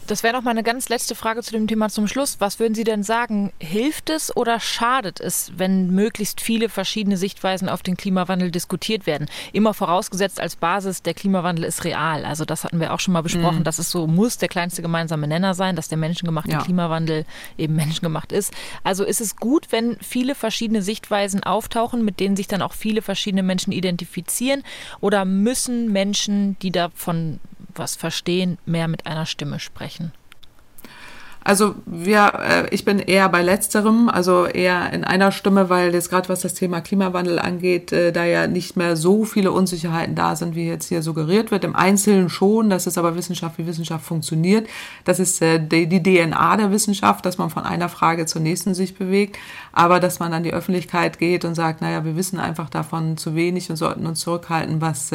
Das wäre noch mal eine ganz letzte Frage zu dem Thema zum Schluss. Was würden Sie denn sagen? Hilft es oder schadet es, wenn möglichst viele verschiedene Sichtweisen auf den Klimawandel diskutiert werden? immer vorausgesetzt als Basis, der Klimawandel ist real. Also das hatten wir auch schon mal besprochen, mhm. dass es so muss der kleinste gemeinsame Nenner sein, dass der menschengemachte ja. Klimawandel eben menschengemacht ist. Also ist es gut, wenn viele verschiedene Sichtweisen auftauchen, mit denen sich dann auch viele verschiedene Menschen identifizieren? Oder müssen Menschen, die davon was verstehen, mehr mit einer Stimme sprechen? Also wir, äh, ich bin eher bei letzterem, also eher in einer Stimme, weil jetzt gerade was das Thema Klimawandel angeht, äh, da ja nicht mehr so viele Unsicherheiten da sind, wie jetzt hier suggeriert wird. Im Einzelnen schon, das ist aber Wissenschaft, wie Wissenschaft funktioniert. Das ist äh, die, die DNA der Wissenschaft, dass man von einer Frage zur nächsten sich bewegt, aber dass man an die Öffentlichkeit geht und sagt, naja, wir wissen einfach davon zu wenig und sollten uns zurückhalten, was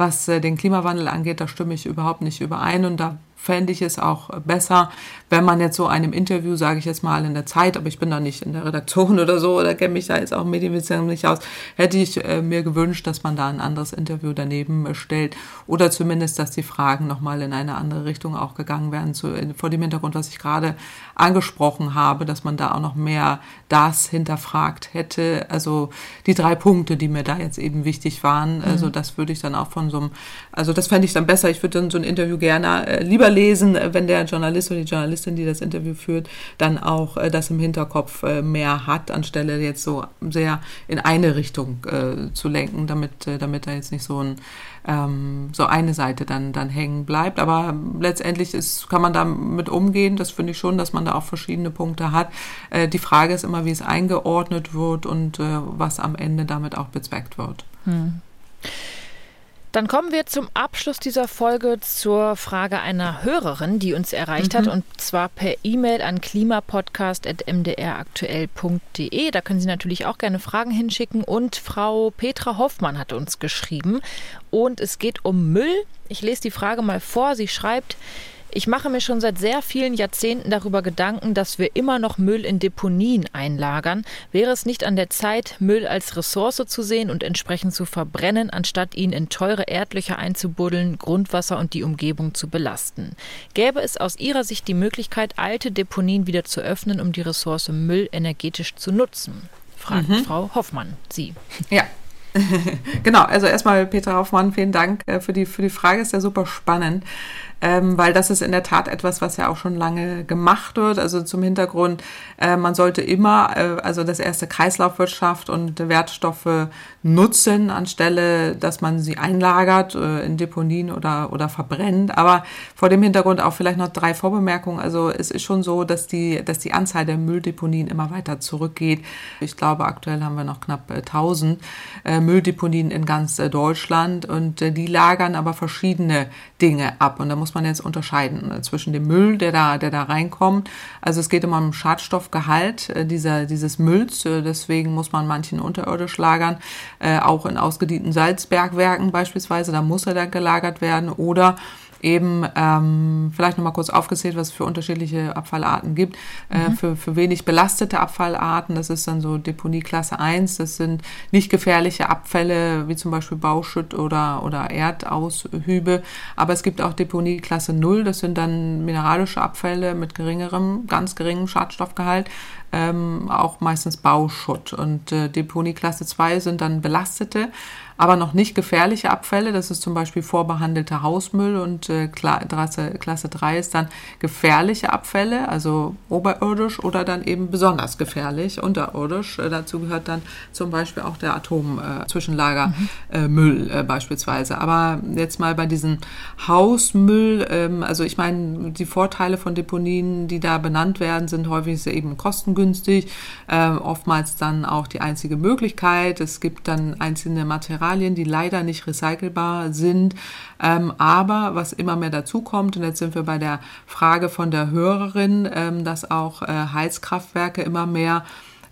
was den Klimawandel angeht, da stimme ich überhaupt nicht überein und da fände ich es auch besser, wenn man jetzt so einem Interview, sage ich jetzt mal in der Zeit, aber ich bin da nicht in der Redaktion oder so oder kenne mich da jetzt auch medienwissenschaftlich nicht aus, hätte ich äh, mir gewünscht, dass man da ein anderes Interview daneben stellt oder zumindest, dass die Fragen nochmal in eine andere Richtung auch gegangen werden, zu, vor dem Hintergrund, was ich gerade angesprochen habe, dass man da auch noch mehr das hinterfragt hätte. Also die drei Punkte, die mir da jetzt eben wichtig waren, mhm. also das würde ich dann auch von so einem, also das fände ich dann besser. Ich würde dann so ein Interview gerne äh, lieber lesen, wenn der Journalist oder die Journalistin, die das Interview führt, dann auch äh, das im Hinterkopf äh, mehr hat, anstelle jetzt so sehr in eine Richtung äh, zu lenken, damit, äh, damit da jetzt nicht so ein ähm, so eine Seite dann, dann hängen bleibt. Aber letztendlich ist, kann man damit umgehen. Das finde ich schon, dass man da auch verschiedene Punkte hat. Äh, die Frage ist immer, wie es eingeordnet wird und äh, was am Ende damit auch bezweckt wird. Hm. Dann kommen wir zum Abschluss dieser Folge zur Frage einer Hörerin, die uns erreicht mhm. hat, und zwar per E-Mail an klimapodcast.mdraktuell.de. Da können Sie natürlich auch gerne Fragen hinschicken. Und Frau Petra Hoffmann hat uns geschrieben. Und es geht um Müll. Ich lese die Frage mal vor. Sie schreibt, ich mache mir schon seit sehr vielen Jahrzehnten darüber Gedanken, dass wir immer noch Müll in Deponien einlagern. Wäre es nicht an der Zeit, Müll als Ressource zu sehen und entsprechend zu verbrennen, anstatt ihn in teure Erdlöcher einzubuddeln, Grundwasser und die Umgebung zu belasten? Gäbe es aus Ihrer Sicht die Möglichkeit, alte Deponien wieder zu öffnen, um die Ressource Müll energetisch zu nutzen? Fragt mhm. Frau Hoffmann, Sie. Ja, genau, also erstmal Petra Hoffmann, vielen Dank äh, für die, für die Frage, ist ja super spannend ähm, weil das ist in der Tat etwas, was ja auch schon lange gemacht wird. Also zum Hintergrund, äh, man sollte immer, äh, also das erste Kreislaufwirtschaft und Wertstoffe nutzen, anstelle, dass man sie einlagert äh, in Deponien oder, oder verbrennt. Aber vor dem Hintergrund auch vielleicht noch drei Vorbemerkungen. Also es ist schon so, dass die, dass die Anzahl der Mülldeponien immer weiter zurückgeht. Ich glaube, aktuell haben wir noch knapp 1000 äh, Mülldeponien in ganz äh, Deutschland und äh, die lagern aber verschiedene Dinge ab. Und da muss muss man jetzt unterscheiden äh, zwischen dem Müll, der da, der da reinkommt. Also es geht immer um Schadstoffgehalt äh, dieser, dieses Mülls. Äh, deswegen muss man manchen unterirdisch lagern, auch in ausgedienten Salzbergwerken beispielsweise. Da muss er dann gelagert werden oder eben ähm, vielleicht nochmal kurz aufgezählt, was es für unterschiedliche Abfallarten gibt. Äh, mhm. Für, für wenig belastete Abfallarten, das ist dann so Deponie Klasse 1, das sind nicht gefährliche Abfälle, wie zum Beispiel Bauschutt oder, oder Erdaushübe. Aber es gibt auch Deponie Klasse 0, das sind dann mineralische Abfälle mit geringerem, ganz geringem Schadstoffgehalt ähm, auch meistens Bauschutt. Und äh, Deponie Klasse 2 sind dann belastete, aber noch nicht gefährliche Abfälle. Das ist zum Beispiel vorbehandelter Hausmüll und äh, Klasse, Klasse 3 ist dann gefährliche Abfälle, also oberirdisch oder dann eben besonders gefährlich, unterirdisch. Äh, dazu gehört dann zum Beispiel auch der Atomzwischenlagermüll mhm. äh, äh, beispielsweise. Aber jetzt mal bei diesem Hausmüll, ähm, also ich meine, die Vorteile von Deponien, die da benannt werden, sind häufig eben kostengünstig äh, oftmals dann auch die einzige Möglichkeit. Es gibt dann einzelne Materialien, die leider nicht recycelbar sind. Ähm, aber was immer mehr dazu kommt, und jetzt sind wir bei der Frage von der Hörerin, ähm, dass auch äh, Heizkraftwerke immer mehr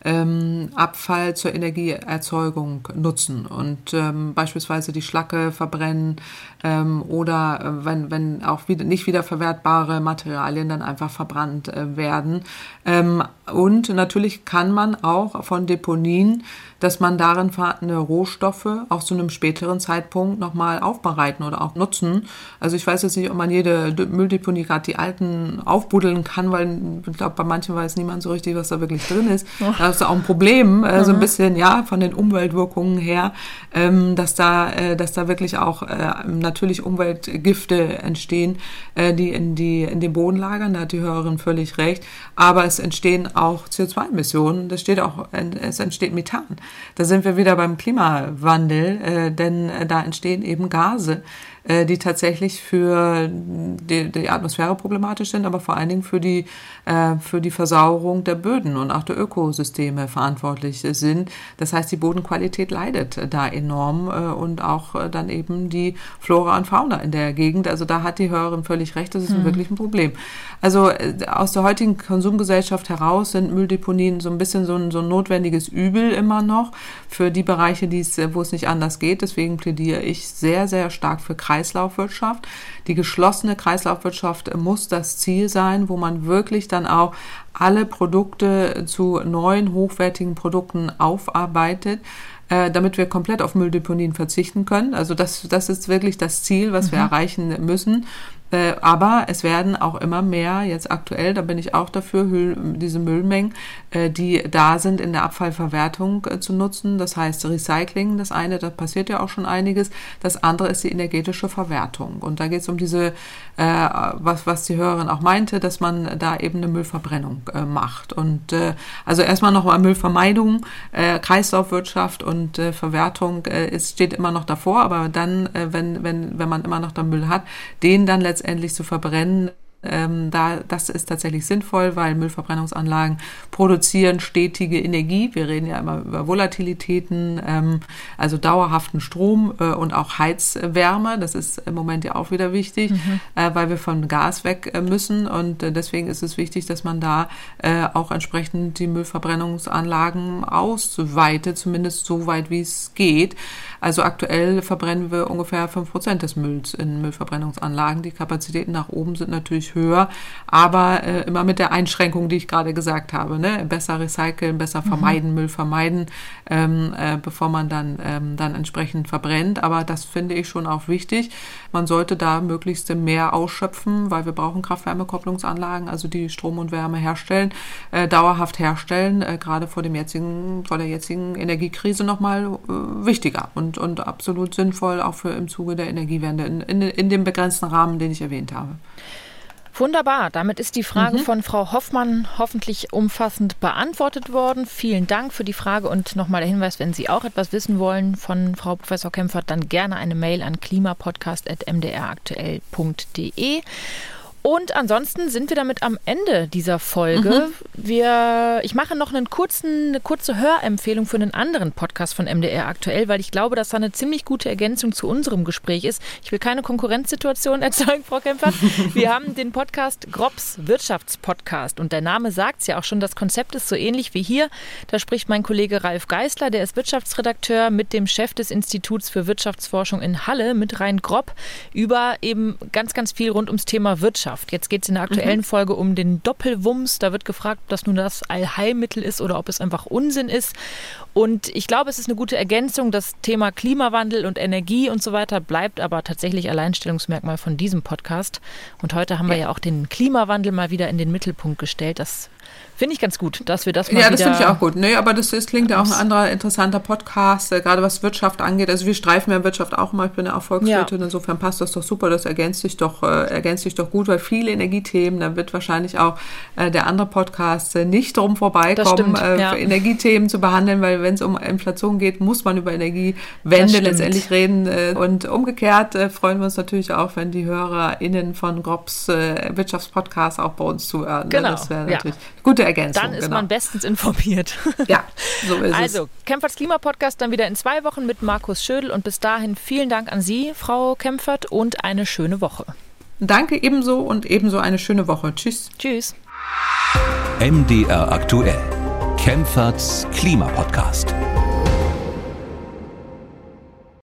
ähm, Abfall zur Energieerzeugung nutzen und ähm, beispielsweise die Schlacke verbrennen ähm, oder äh, wenn, wenn auch wieder, nicht wiederverwertbare Materialien dann einfach verbrannt äh, werden. Ähm, und natürlich kann man auch von Deponien dass man darin vorhandene Rohstoffe auch zu einem späteren Zeitpunkt nochmal aufbereiten oder auch nutzen. Also ich weiß jetzt nicht, ob man jede Mülldeponie gerade die alten aufbuddeln kann, weil ich glaube, bei manchen weiß niemand so richtig, was da wirklich drin ist. Oh. Das ist auch ein Problem, äh, so ein mhm. bisschen, ja, von den Umweltwirkungen her, ähm, dass da, äh, dass da wirklich auch äh, natürlich Umweltgifte entstehen, äh, die in die, in den Boden lagern. Da hat die Hörerin völlig recht. Aber es entstehen auch CO2-Emissionen. Das steht auch, es entsteht Methan. Da sind wir wieder beim Klimawandel, äh, denn äh, da entstehen eben Gase, äh, die tatsächlich für die, die, Atmosphäre problematisch sind, aber vor allen Dingen für die, äh, für die Versauerung der Böden und auch der Ökosysteme verantwortlich sind. Das heißt, die Bodenqualität leidet da enorm äh, und auch dann eben die Flora und Fauna in der Gegend. Also da hat die Hörerin völlig recht, das ist mhm. wirklich ein Problem. Also aus der heutigen Konsumgesellschaft heraus sind Mülldeponien so ein bisschen so ein, so ein notwendiges Übel immer noch für die Bereiche, wo es nicht anders geht. Deswegen plädiere ich sehr, sehr stark für Kreis Kreislaufwirtschaft. Die geschlossene Kreislaufwirtschaft muss das Ziel sein, wo man wirklich dann auch alle Produkte zu neuen hochwertigen Produkten aufarbeitet äh, damit wir komplett auf Mülldeponien verzichten können. Also das, das ist wirklich das Ziel, was mhm. wir erreichen müssen. Äh, aber es werden auch immer mehr, jetzt aktuell, da bin ich auch dafür, diese Müllmengen, äh, die da sind, in der Abfallverwertung äh, zu nutzen. Das heißt Recycling, das eine, da passiert ja auch schon einiges. Das andere ist die energetische Verwertung. Und da geht es um diese, was, was die Hörerin auch meinte, dass man da eben eine Müllverbrennung macht. Und also erstmal nochmal Müllvermeidung, Kreislaufwirtschaft und Verwertung ist, steht immer noch davor, aber dann, wenn, wenn, wenn man immer noch den Müll hat, den dann letztendlich letztendlich zu verbrennen, ähm, da, das ist tatsächlich sinnvoll, weil Müllverbrennungsanlagen produzieren stetige Energie. Wir reden ja immer über Volatilitäten, ähm, also dauerhaften Strom äh, und auch Heizwärme. Das ist im Moment ja auch wieder wichtig, mhm. äh, weil wir von Gas weg äh, müssen. Und äh, deswegen ist es wichtig, dass man da äh, auch entsprechend die Müllverbrennungsanlagen ausweitet, zumindest so weit, wie es geht. Also aktuell verbrennen wir ungefähr fünf Prozent des Mülls in Müllverbrennungsanlagen. Die Kapazitäten nach oben sind natürlich höher, aber äh, immer mit der Einschränkung, die ich gerade gesagt habe. Ne? Besser recyceln, besser mhm. vermeiden, mhm. Müll vermeiden, ähm, äh, bevor man dann, ähm, dann entsprechend verbrennt. Aber das finde ich schon auch wichtig. Man sollte da möglichst mehr ausschöpfen, weil wir brauchen Kraft-Wärme-Kopplungsanlagen, also die Strom und Wärme herstellen, äh, dauerhaft herstellen, äh, gerade vor dem jetzigen, vor der jetzigen Energiekrise nochmal äh, wichtiger und, und absolut sinnvoll auch für im Zuge der Energiewende in, in, in dem begrenzten Rahmen, den ich erwähnt habe. Wunderbar. Damit ist die Frage mhm. von Frau Hoffmann hoffentlich umfassend beantwortet worden. Vielen Dank für die Frage und nochmal der Hinweis, wenn Sie auch etwas wissen wollen von Frau Professor Kempfert, dann gerne eine Mail an klimapodcast.mdraktuell.de. Und ansonsten sind wir damit am Ende dieser Folge. Mhm. Wir, ich mache noch einen kurzen, eine kurze Hörempfehlung für einen anderen Podcast von MDR aktuell, weil ich glaube, dass da eine ziemlich gute Ergänzung zu unserem Gespräch ist. Ich will keine Konkurrenzsituation erzeugen, Frau Kempfer. Wir haben den Podcast Grobs Wirtschaftspodcast und der Name sagt es ja auch schon, das Konzept ist so ähnlich wie hier. Da spricht mein Kollege Ralf Geißler, der ist Wirtschaftsredakteur, mit dem Chef des Instituts für Wirtschaftsforschung in Halle, mit Rhein Grob, über eben ganz, ganz viel rund ums Thema Wirtschaft. Wissenschaft. Jetzt geht es in der aktuellen mhm. Folge um den Doppelwumms. Da wird gefragt, ob das nun das Allheilmittel ist oder ob es einfach Unsinn ist. Und ich glaube, es ist eine gute Ergänzung. Das Thema Klimawandel und Energie und so weiter bleibt aber tatsächlich Alleinstellungsmerkmal von diesem Podcast. Und heute haben wir ja auch den Klimawandel mal wieder in den Mittelpunkt gestellt. Das Finde ich ganz gut, dass wir das mal Ja, das finde ich auch gut. Nee, aber das, das klingt ja auch ein anderer interessanter Podcast, äh, gerade was Wirtschaft angeht. Also wir streifen ja Wirtschaft auch mal. Ich bin ja auch Volkswirtin, ja. insofern passt das doch super. Das ergänzt sich doch, äh, ergänzt sich doch gut, weil viele Energiethemen, da wird wahrscheinlich auch äh, der andere Podcast äh, nicht drum vorbeikommen, äh, ja. Energiethemen zu behandeln, weil wenn es um Inflation geht, muss man über Energiewende letztendlich reden. Äh, und umgekehrt freuen wir uns natürlich auch, wenn die HörerInnen von Grobs Wirtschaftspodcast auch bei uns zuhören. Ne? Genau. Das wäre natürlich ja. gute Ergänzung. Dann ist genau. man bestens informiert. Ja, so ist also, es. Also, Kempferts Klimapodcast dann wieder in zwei Wochen mit Markus Schödel und bis dahin vielen Dank an Sie, Frau Kempfert, und eine schöne Woche. Danke ebenso und ebenso eine schöne Woche. Tschüss. Tschüss. MDR aktuell. Kempferts Klimapodcast.